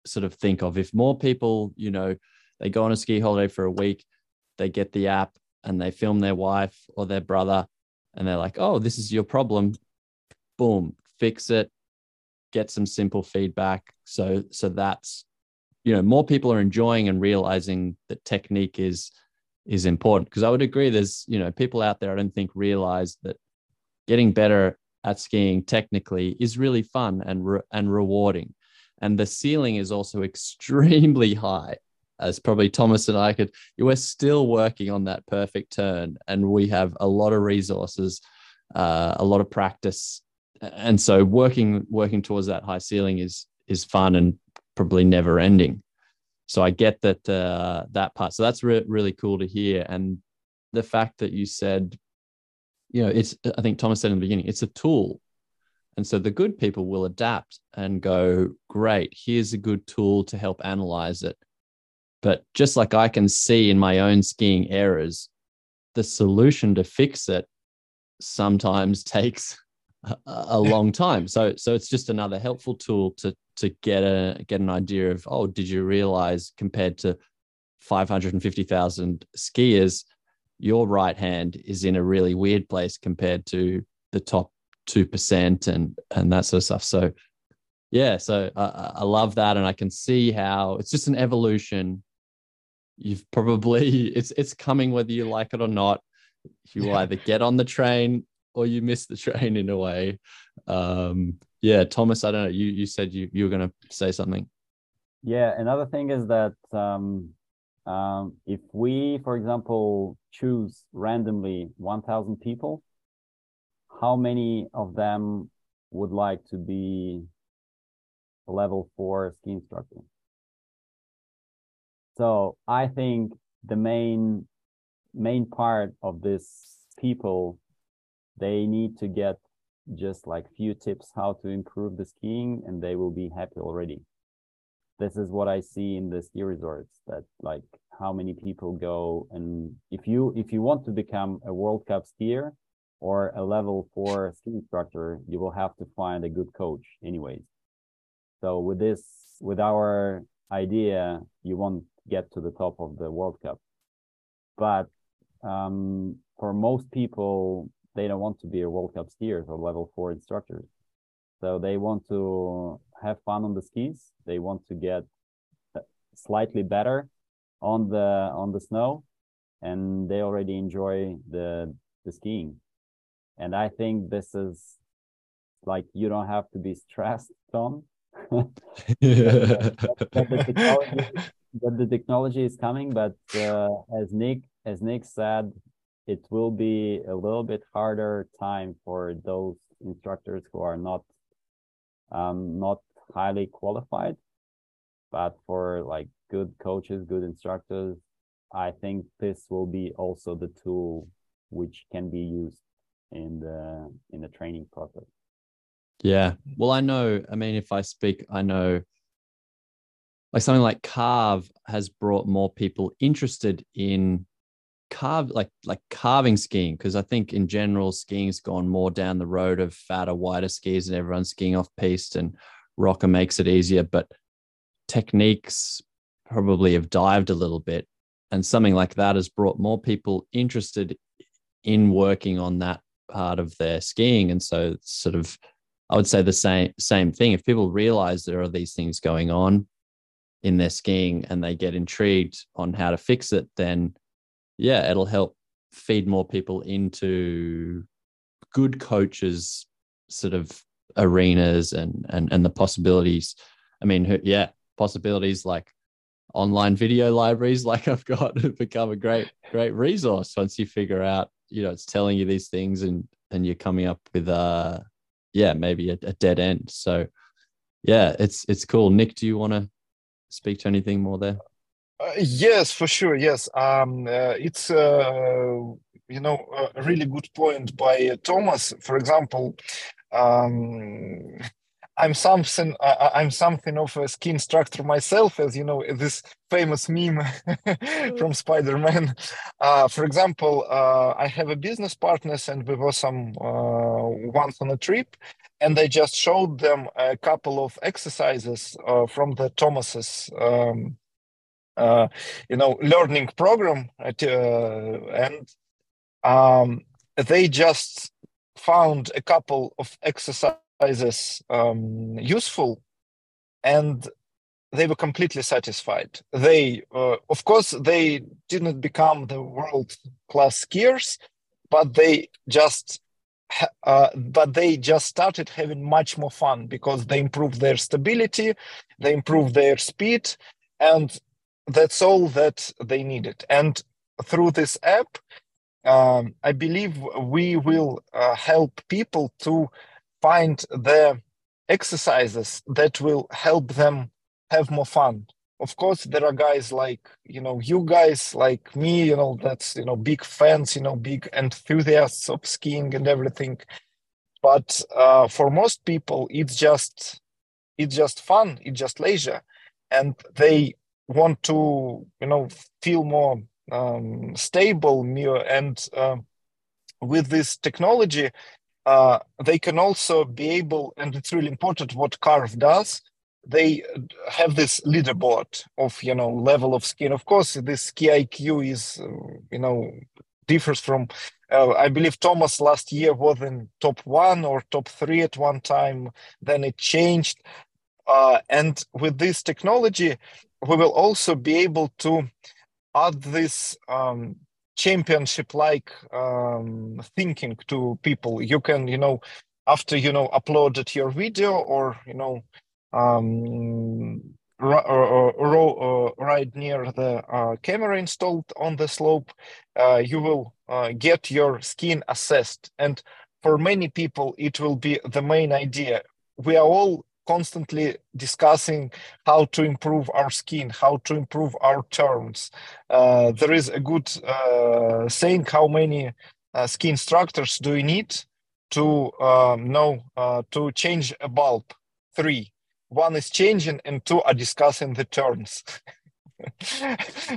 sort of think of if more people, you know, they go on a ski holiday for a week, they get the app and they film their wife or their brother and they're like, oh, this is your problem. Boom, fix it, get some simple feedback. So, so that's, you know, more people are enjoying and realizing that technique is is important. Because I would agree there's, you know, people out there I don't think realize that getting better at skiing technically is really fun and re- and rewarding. And the ceiling is also extremely high as probably Tomass and i could we're still working on that perfect turn and we have a lot of resources uh, a lot of practice. And so working working towards that high ceiling is is fun and probably never ending so i get that uh, that part so that's re- really cool to hear and the fact that you said you know, it's, I think Tomass said in the beginning, it's a tool. And so the good people will adapt and go, great, here's a good tool to help analyze it. But just like I can see in my own skiing errors, the solution to fix it sometimes takes a, a long time. So so it's just another helpful tool to to get a get an idea of oh, did you realize compared to 550,000 skiers, your right hand is in a really weird place compared to the top 2% and and that sort of stuff. So yeah, so I, I love that and I can see how it's just an evolution. You've probably it's it's coming whether you like it or not. You yeah. either get on the train or you miss the train in a way. Um, yeah, Tomass, I don't know. You you said you you were going to say something. Yeah, another thing is that um, um, if we, for example, choose randomly 1,000 people, how many of them would like to be a level four ski instructor? So I think the main main part of this people they need to get just like few tips how to improve the skiing and they will be happy already. This is what i see in the ski resorts that like how many people go and if you if you want to become a world cup skier or a level four ski instructor you will have to find a good coach anyways. So with this with our idea you won't get to the top of the world cup. But um, for most people they don't want to be a World Cup skiers or level four instructors. So they want to have fun on the skis. They want to get uh, slightly better on the on the snow, and they already enjoy the the skiing. And I think this is like you don't have to be stressed, Tom. that, that, the technology, that the technology is coming, but uh, as Nick as Nick said, it will be a little bit harder time for those instructors who are not um, not highly qualified. But for like good coaches good instructors i think this will be also the tool which can be used in the in the training process. Yeah. Well i know i mean if i speak i know like something like Carv has brought more people interested in carve like like carving skiing because I think in general skiing's gone more down the road of fatter, wider skis and everyone's skiing off piste and rocker makes it easier, but techniques probably have dived a little bit, and something like that has brought more people interested in working on that part of their skiing, and so sort of I would say the same same thing. If people realize there are these things going on in their skiing and they get intrigued on how to fix it, then yeah, it'll help feed more people into good coaches sort of arenas and and and the possibilities. I mean, yeah, possibilities like online video libraries like I've got become a great great resource once you figure out, you know, it's telling you these things and and you're coming up with uh yeah, maybe a, a dead end. So yeah, it's it's cool. Nick, do you want to speak to anything more there? Uh, yes, for sure. Yes, um, uh, it's uh, you know a really good point by Tomass. For example, um, I'm something uh, I'm something of a ski instructor myself, as you know, this famous meme from Spider-Man. Uh, for example, uh, I have a business partners, and we were some once on a trip, and I just showed them a couple of exercises from the Tomass's. Um, uh, you know learning program at, uh, and um, they just found a couple of exercises um, useful and they were completely satisfied. They uh, of course they didn't become the world class skiers but they just uh, but they just started having much more fun because they improved their stability they improved their speed and that's all that they needed. And through this app, um, I believe we will uh, help people to find the exercises that will help them have more fun. Of course there are guys like you know you guys like me you know that's you know big fans you know big enthusiasts of skiing and everything. But uh, for most people it's just it's just fun it's just leisure. And they want to you know feel more um, stable and uh, with this technology uh, they can also be able and it's really important what Carv does they have this leaderboard of you know level of skiing of course this ski iq is uh, you know differs from uh, i believe Tomass last year was in top one or top three at one time then it changed. Uh, and with this technology we will also be able to add this um, championship like um, thinking to people you can you know after you know uploaded your video or you know um, uh, right near the uh, camera installed on the slope, uh, you will uh, get your skin assessed. And for many people, it will be the main idea. We are all constantly discussing how to improve our skin, how to improve our turns. Uh, there is a good uh, saying how many ski instructors do you need to um, know to change a bulb? Three one is changing and two are discussing the terms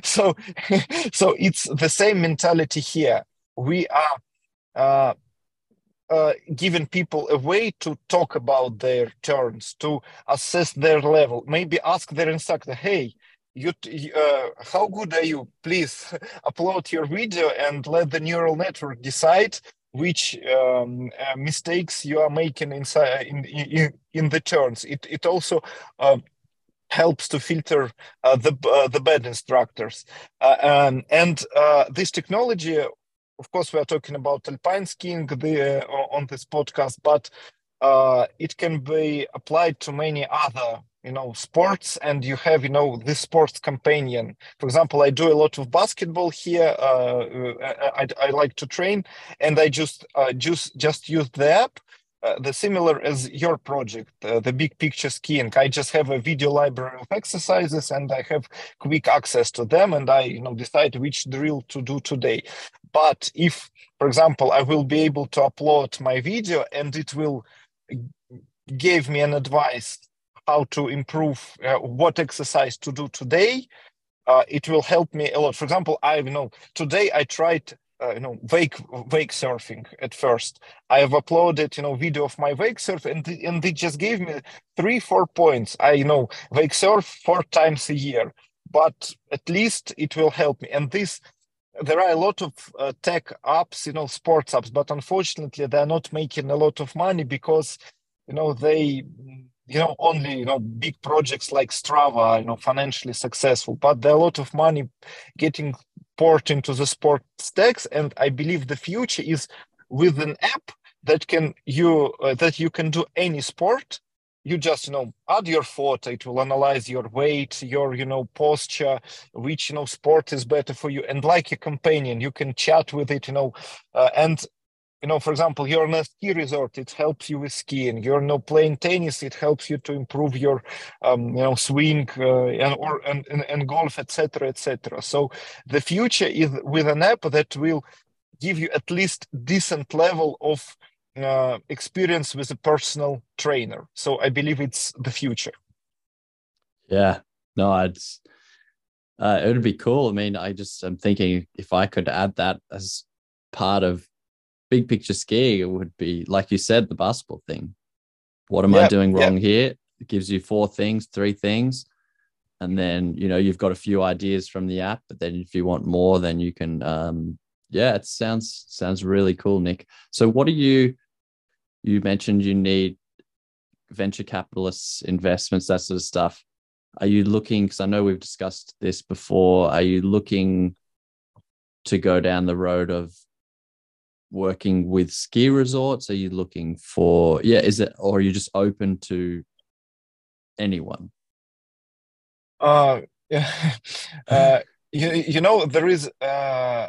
so so it's the same mentality here we are uh, giving people a way to talk about their turns to assess their level maybe ask their instructor hey you uh, how good are you please upload your video and let the neural network decide which um, uh, mistakes you are making inside in, in, in the turns. It it also uh, helps to filter uh, the uh, the bad instructors. Um, and this technology, of course, we are talking about alpine skiing the, on this podcast, but it can be applied to many other you know sports and you have you know this sports companion. For example i do a lot of basketball here uh, I, I like to train and i just uh, just just use the app uh, the similar as your project uh, the big picture skiing i just have a video library of exercises and i have quick access to them and i you know decide which drill to do today but if for example i will be able to upload my video and it will give me an advice how to improve uh, what exercise to do today, uh, it will help me a lot. For example, I you know today I tried uh, you know wake wake surfing at first. I have uploaded you know video of my wake surf and and it just gave me three four points. I you know wake surf four times a year, but at least it will help me. And this there are a lot of uh, tech apps, you know, sports apps, but unfortunately they're not making a lot of money because you know they you know only you know big projects like strava you know financially successful but there are a lot of money getting poured into the sport stacks and i believe the future is with an app that can you uh, that you can do any sport. You just you know add your photo it will analyze your weight your you know posture which you know sport is better for you and like a companion you can chat with it you know uh, and you know, for example, you're in a ski resort, it helps you with skiing. You're not playing tennis, it helps you to improve your, um, you know, swing uh, and or and, and, and golf, etc., etc. So the future is with an app that will give you at least decent level of uh, experience with a personal trainer. So I believe it's the future. Yeah, no, it's uh, it would be cool. I mean, I just I'm thinking if I could add that as part of big picture skiing, it would be like you said, the basketball thing. What am I doing wrong here? It gives you four things, three things. And then, you know, you've got a few ideas from the app, but then if you want more, then you can um yeah, it sounds sounds really cool, Nick. So what do you you mentioned you need venture capitalists, investments, that sort of stuff. Are you looking because I know we've discussed this before, are you looking to go down the road of working with ski resorts? Are you looking for yeah? Is it or are you just open to anyone? Uh, yeah. uh, you, you know there is uh,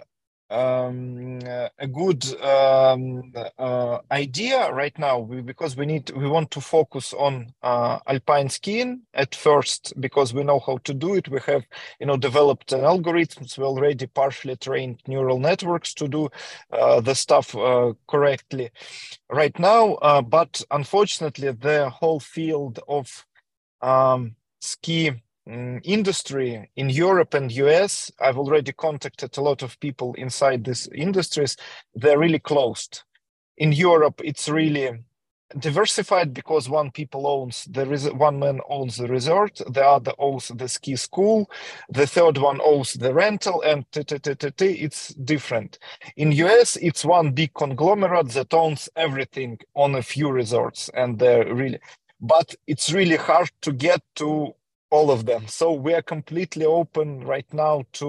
um, a good um, uh, idea right now because we need we want to focus on uh, alpine skiing at first because we know how to do it. We have you know developed an algorithms we already partially trained neural networks to do uh, the stuff uh, correctly right now. Uh, but unfortunately the whole field of um, ski Mm, industry in Europe and US, I've already contacted a lot of people inside these industries. They're really closed. In Europe, it's really diversified because one people owns the res- one man owns the resort, the other owns the ski school, the third one owns the rental, and it's different. In US, it's one big conglomerate that owns everything on a few resorts, and they're really. But it's really hard to get to all of them. So we are completely open right now to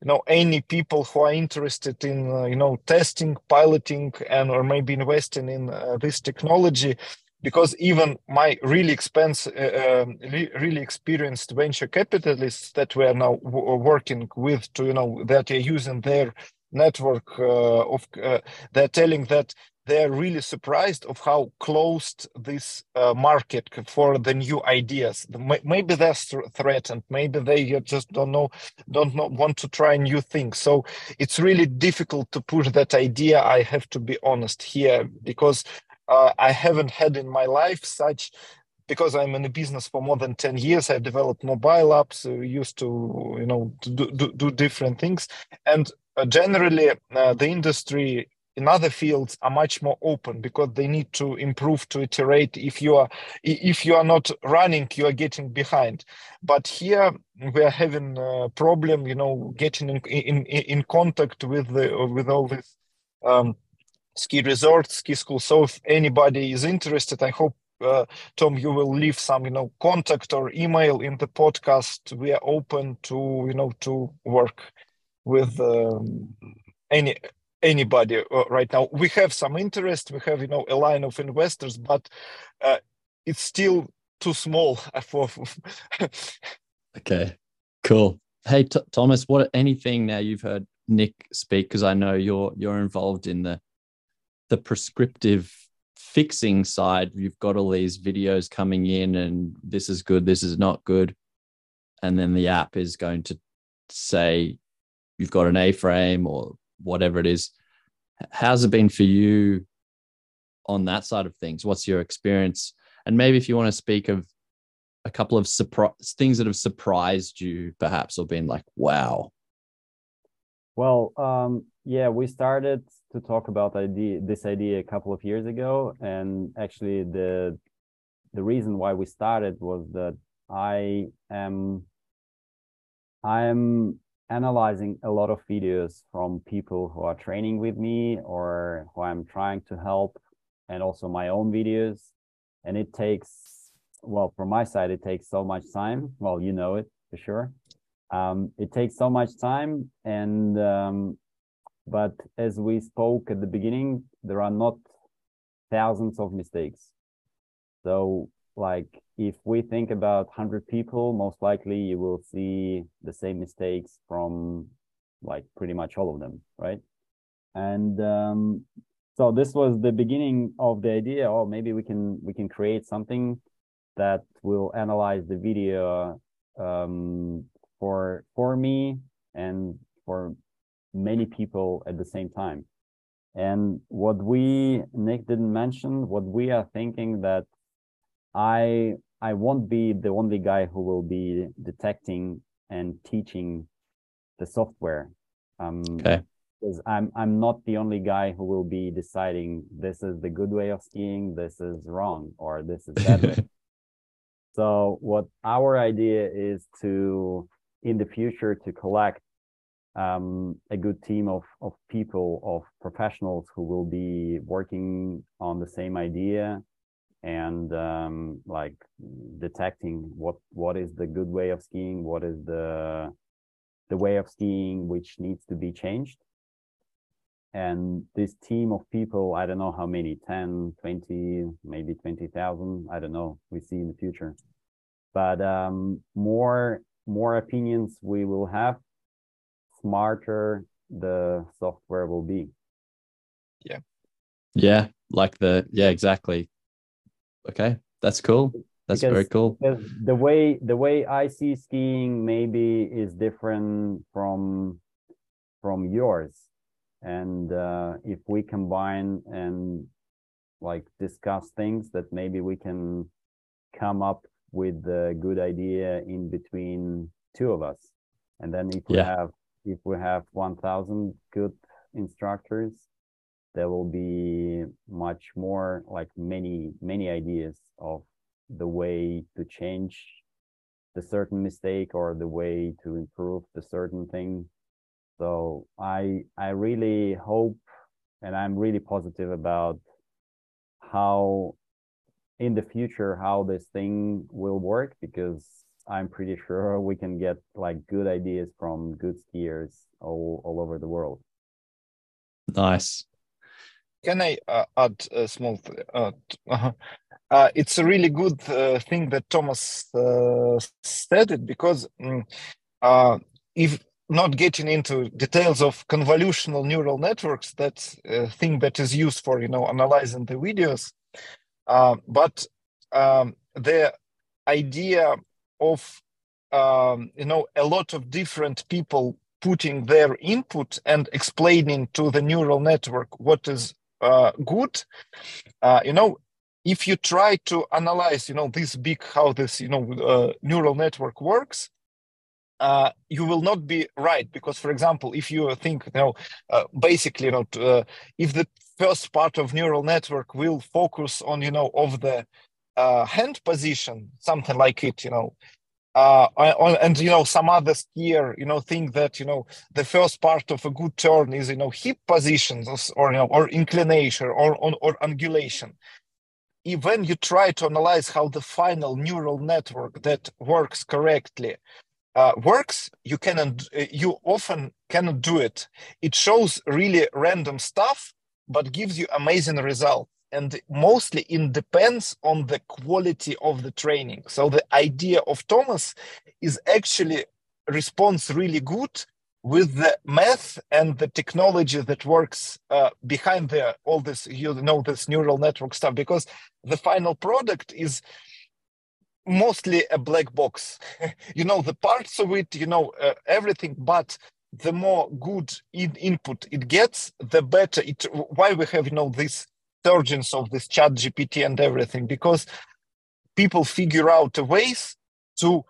you know any people who are interested in uh, you know testing piloting and or maybe investing in uh, this technology. Because even my really expensive uh, um, really experienced venture capitalists that we are now working with to you know that are using their network uh, of uh, they're telling that they're really surprised of how closed this uh, market for the new ideas. Maybe they're threatened. Maybe they just don't know don't know, want to try new things. So it's really difficult to push that idea i have to be honest here because uh, i haven't had in my life such because I'm in the business for more than 10 years, I've developed mobile apps, uh, used to, you know, to do, do, do different things. And uh, generally, uh, the industry in other fields are much more open because they need to improve to iterate. If you are if you are not running you are getting behind. But here we are having a problem you know getting in in, in contact with the with all this um, ski resorts ski school so if anybody is interested i hope uh, Tom, you will leave some, you know, contact or email in the podcast. We are open to, you know, to work with um, any anybody uh, right now. We have some interest. We have, you know, a line of investors, but uh, it's still too small for. okay, cool. Hey, T- Tomass, what anything now you've heard Nick speak because I know you're you're involved in the the prescriptive fixing side. You've got all these videos coming in, and this is good, this is not good, and then the app is going to say you've got an A frame or whatever it is. How's it been for you on that side of things? What's your experience? And maybe if you want to speak of a couple of surprise things that have surprised you, perhaps, or been like, wow. Well, um, yeah, we started to talk about idea, this idea a couple of years ago, and actually the the reason why we started was that I am I am analyzing a lot of videos from people who are training with me or who I'm trying to help, and also my own videos. And it takes, well, from my side, it takes so much time. Well, you know it for sure. Um, it takes so much time, and um, but as we spoke at the beginning, there are not thousands of mistakes. So, like if we think about 100 people most likely you will see the same mistakes from like pretty much all of them right? And um, so this was the beginning of the idea oh maybe we can we can create something that will analyze the video um, for for me and for many people at the same time. And what we nick didn't mention what we are thinking that I I won't be the only guy who will be detecting and teaching the software. Um, okay. Because I'm I'm not the only guy who will be deciding this is the good way of skiing, this is wrong, or this is bad way. So what our idea is to in the future to collect um, a good team of of people of professionals who will be working on the same idea and um, like detecting what what is the good way of skiing, what is the the way of skiing which needs to be changed. And this team of people, I don't know how many, 10, 20, maybe 20,000, I don't know, we see in the future. But um, more more opinions we will have, smarter the software will be. Yeah. Yeah, like the yeah, exactly. Okay, that's cool. That's because, very cool. the way the way I see skiing maybe is different from from yours, and uh, if we combine and like discuss things that maybe we can come up with a good idea in between two of us, and then if we have if we have one thousand good instructors there will be much more like many many ideas of the way to change the certain mistake or the way to improve the certain thing. So i i really hope and i'm really positive about how in the future how this thing will work because i'm pretty sure we can get like good ideas from good skiers all, all over the world. Nice can I uh, add a small? Uh, uh, uh, it's a really good uh, thing that Tomass uh, stated because um, if not getting into details of convolutional neural networks, that's a thing that is used for you know analyzing the videos, but um, the idea of um, you know a lot of different people putting their input and explaining to the neural network what is uh, good. Uh, you know, if you try to analyze, you know, this big how this you know uh, neural network works, uh, you will not be right because, for example, if you think, you know, uh, basically, you know, uh, if the first part of neural network will focus on, you know, of the uh, hand position, something like it, you know, uh, and you know some others here you know think that you know the first part of a good turn is you know hip positions or you know or inclination or or, or angulation when you try to analyze how the final neural network that works correctly uh, works you cannot you often cannot do it. It shows really random stuff but gives you amazing results and mostly it depends on the quality of the training. So the idea of Tomass is actually responds really good with the math and the technology that works uh, behind the all this you know this neural network stuff because the final product is mostly a black box you know the parts of it you know uh, everything but the more good in- input it gets the better it why we have you know this resurgence of this ChatGPT and everything because people figure out ways to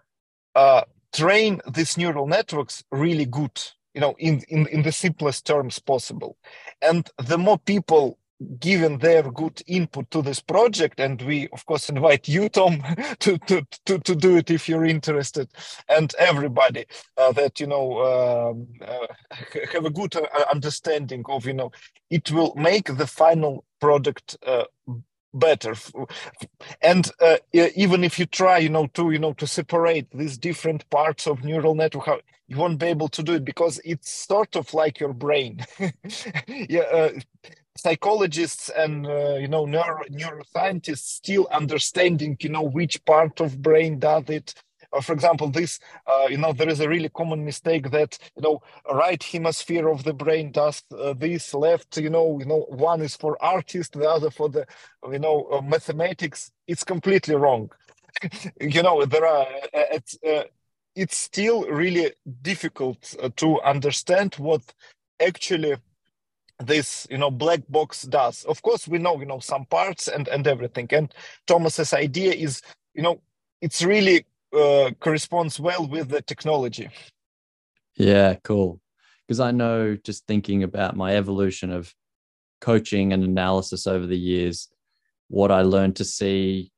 uh, train these neural networks really good you know in, in in the simplest terms possible. And the more people given their good input to this project and we of course invite you tom to to to, to do it if you're interested and everybody uh, that you know um, uh, have a good uh, understanding of you know it will make the final product uh, better. And uh, even if you try you know to you know to separate these different parts of neural network you won't be able to do it because it's sort of like your brain. Yeah uh, psychologists and uh, you know neuro, neuroscientists still understanding you know which part of brain does it. Uh, for example this uh, you know there is a really common mistake that you know right hemisphere of the brain does uh, this left you know you know one is for artists the other for the you know uh, mathematics. It's completely wrong. You know there are it's it's still really difficult to understand what actually this you know black box does. Of course we know you know some parts and and everything. And Tomass's idea is you know it's really uh, corresponds well with the technology. Yeah cool. Because i know just thinking about my evolution of coaching and analysis over the years what i learned to see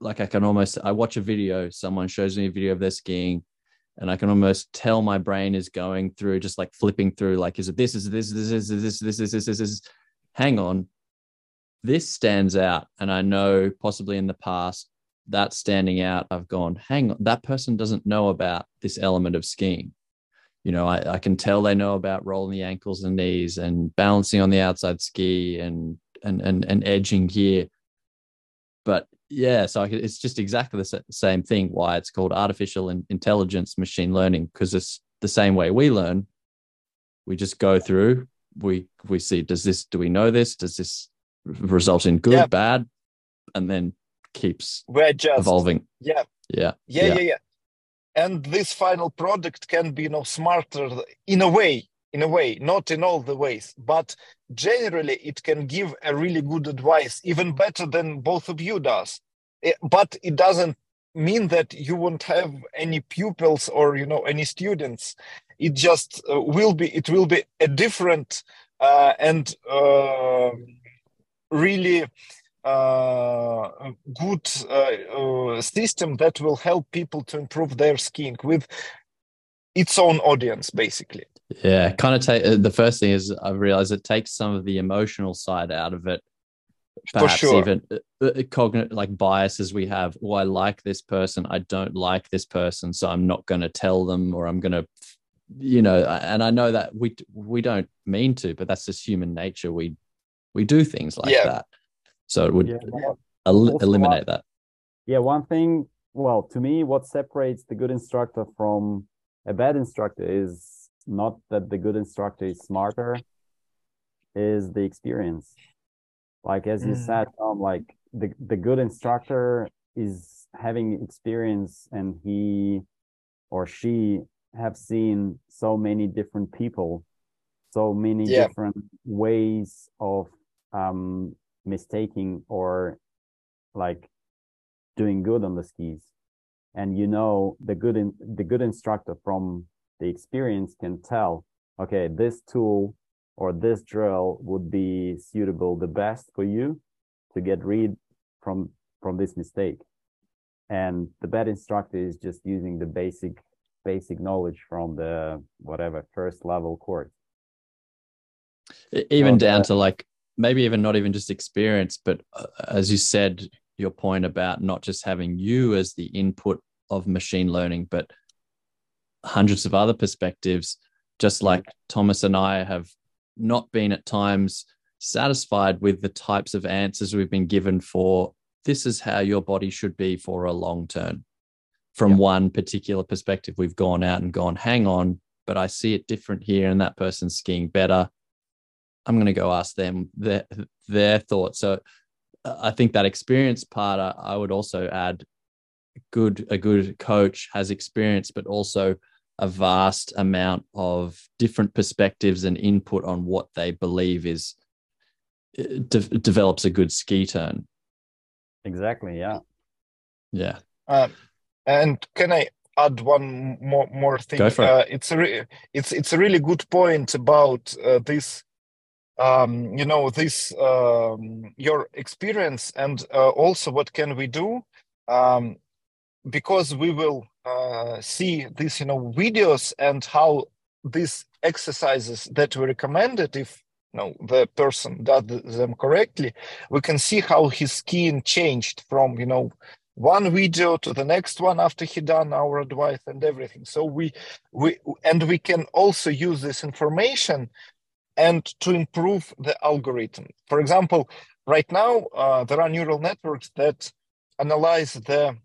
like i can almost i watch a video someone shows me a video of their skiing and I can almost tell my brain is going through, just like flipping through, like, is it this, is it this, is this, is this, this, this, this, this, this, hang on, this stands out. And I know possibly in the past that standing out, I've gone, hang on, that person doesn't know about this element of skiing. You know, I, I can tell they know about rolling the ankles and knees and balancing on the outside ski and and and, and edging here, But yeah so it's just exactly the same thing why it's called artificial intelligence machine learning because it's the same way we learn we just go through. We we see does this do we know this? Does this result in good, Yeah. bad, and then keeps we adjust evolving. yeah Yeah, yeah yeah yeah and this final product can be you know smarter in a way in a way not in all the ways but generally it can give a really good advice even better than both of you does. Eh, but it doesn't mean that you won't have any pupils or you know any students. It just uh, will be it will be a different uh, and uh, really uh, good uh, uh, system that will help people to improve their skiing with its own audience basically yeah. Kind of take the first thing is I've realized it takes some of the emotional side out of it. For Perhaps sure. even uh, uh, cognitive like biases we have. Oh, I like this person. I don't like this person, so I'm not going to tell them, or I'm going to, you know. And I know that we we don't mean to, but that's just human nature. We we do things like Yeah. that. So it would Yeah, el- Also, eliminate that. yeah, one thing, well, to me, what separates the good instructor from a bad instructor is not that the good instructor is smarter, is the experience. Like as you Mm. said, Tom, like the, the good instructor is having experience and he or she have seen so many different people, so many Yeah. different ways of um mistaking or like doing good on the skis and you know the good in, the good instructor from the experience can tell okay this tool or this drill would be suitable the best for you to get rid from from this mistake. And the bad instructor is just using the basic basic knowledge from the whatever first level course. Even Oh, down that- to like maybe even not even just experience but uh, as you said your point about not just having you as the input of machine learning but hundreds of other perspectives just like Tomass and i have not been at times satisfied with the types of answers we've been given for this is how your body should be for a long term from Yeah. one particular perspective we've gone out and gone hang on but i see it different here and that person's skiing better I'm going to go ask them their their thoughts. So uh, I think that experience part, I would also add good a good coach has experience, but also a vast amount of different perspectives and input on what they believe is uh, de- develops a good ski turn. exactly yeah Yeah, Um, and can I add one more more thing? Go for it. Uh, it's a re- it's it's a really good point about uh, this. Um, you know this um, your experience and uh, also what can we do? Um, because we will uh, see these you know videos and how these exercises that we recommended if you know the person does them correctly we can see how his skin changed from you know one video to the next one after he done our advice and everything. So we we and we can also use this information and to improve the algorithm. For example right now uh, there are neural networks that analyze the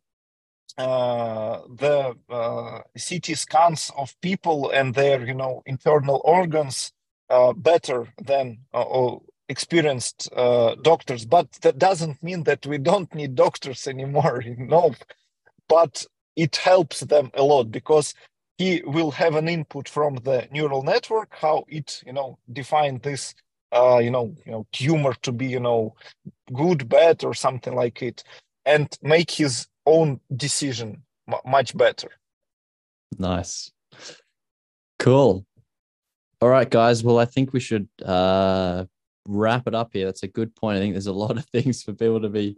uh, the uh, CT scans of people and their you know internal organs uh, better than uh, experienced uh, doctors. But that doesn't mean that we don't need doctors anymore you know. But it helps them a lot because he will have an input from the neural network how it you know define this uh, you know you know tumor to be you know good bad or something like it and make his own decision mu much better nice, cool. All right, guys. Well, I think we should uh, wrap it up here. That's a good point. I think there's a lot of things for people to be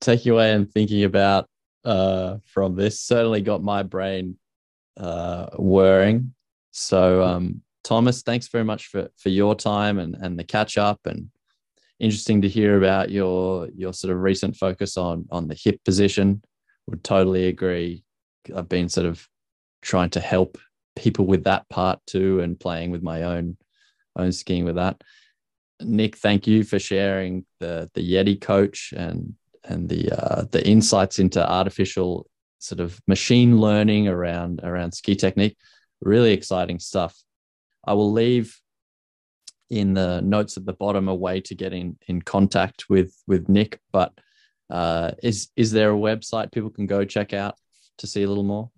taking away and thinking about uh, from this. Certainly got my brain uh, whirring. So, um, Tomass, thanks very much for for your time and and the catch up and interesting to hear about your your sort of recent focus on on the hip position. Would totally agree. I've been sort of trying to help people with that part too and playing with my own own skiing with that. Nick, thank you for sharing the the Yeti coach and and the uh, the insights into artificial sort of machine learning around around ski technique. Really exciting stuff. I will leave in the notes at the bottom a way to get in in contact with with Nick. But uh, is is there a website people can go check out to see a little more?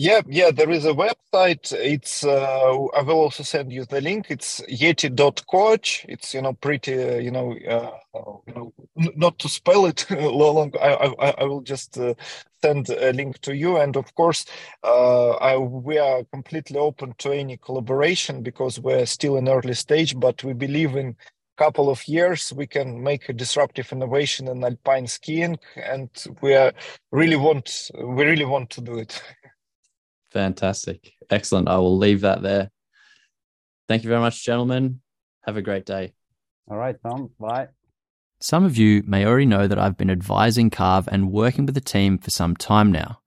Yeah, yeah, there is a website. It's uh, I will also send you the link. It's yeti.coach. It's you know pretty uh, you know uh, you know not to spell it long. I I, I will just uh, send a link to you. And of course, uh, I, we are completely open to any collaboration because we're still in early stage. But we believe in couple of years we can make a disruptive innovation in alpine skiing and we are, really want we really want to do it Fantastic. Excellent. I will leave that there. Thank you very much, gentlemen. Have a great day. All right, Tom. Bye. Some of you may already know that I've been advising Carv and working with the team for some time now.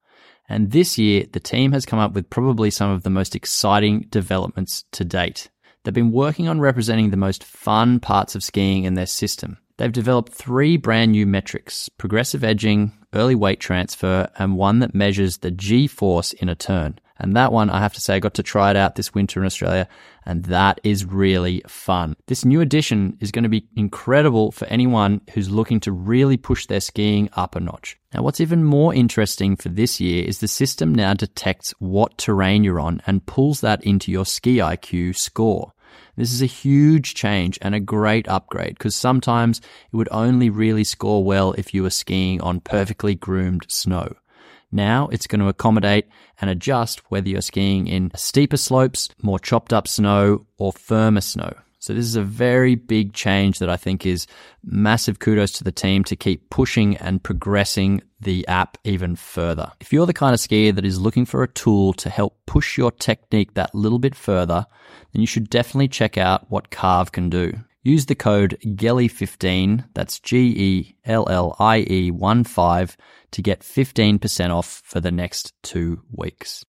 And this year, the team has come up with probably some of the most exciting developments to date. They've been working on representing the most fun parts of skiing in their system. They've developed three brand new metrics progressive edging, early weight transfer, and one that measures the G force in a turn. And that one, I have to say, I got to try it out this winter in Australia, and that is really fun. This new addition is going to be incredible for anyone who's looking to really push their skiing up a notch. Now, what's even more interesting for this year is the system now detects what terrain you're on and pulls that into your ski IQ score. This is a huge change and a great upgrade because sometimes it would only really score well if you were skiing on perfectly groomed snow. Now it's going to accommodate and adjust whether you're skiing in steeper slopes, more chopped up snow, or firmer snow. So this is a very big change that I think is massive kudos to the team to keep pushing and progressing the app even further. If you're the kind of skier that is looking for a tool to help push your technique that little bit further, then you should definitely check out what Carv can do. Use the code GELLIE15, that's G E L L I E 1 5, to get 15% off for the next two weeks.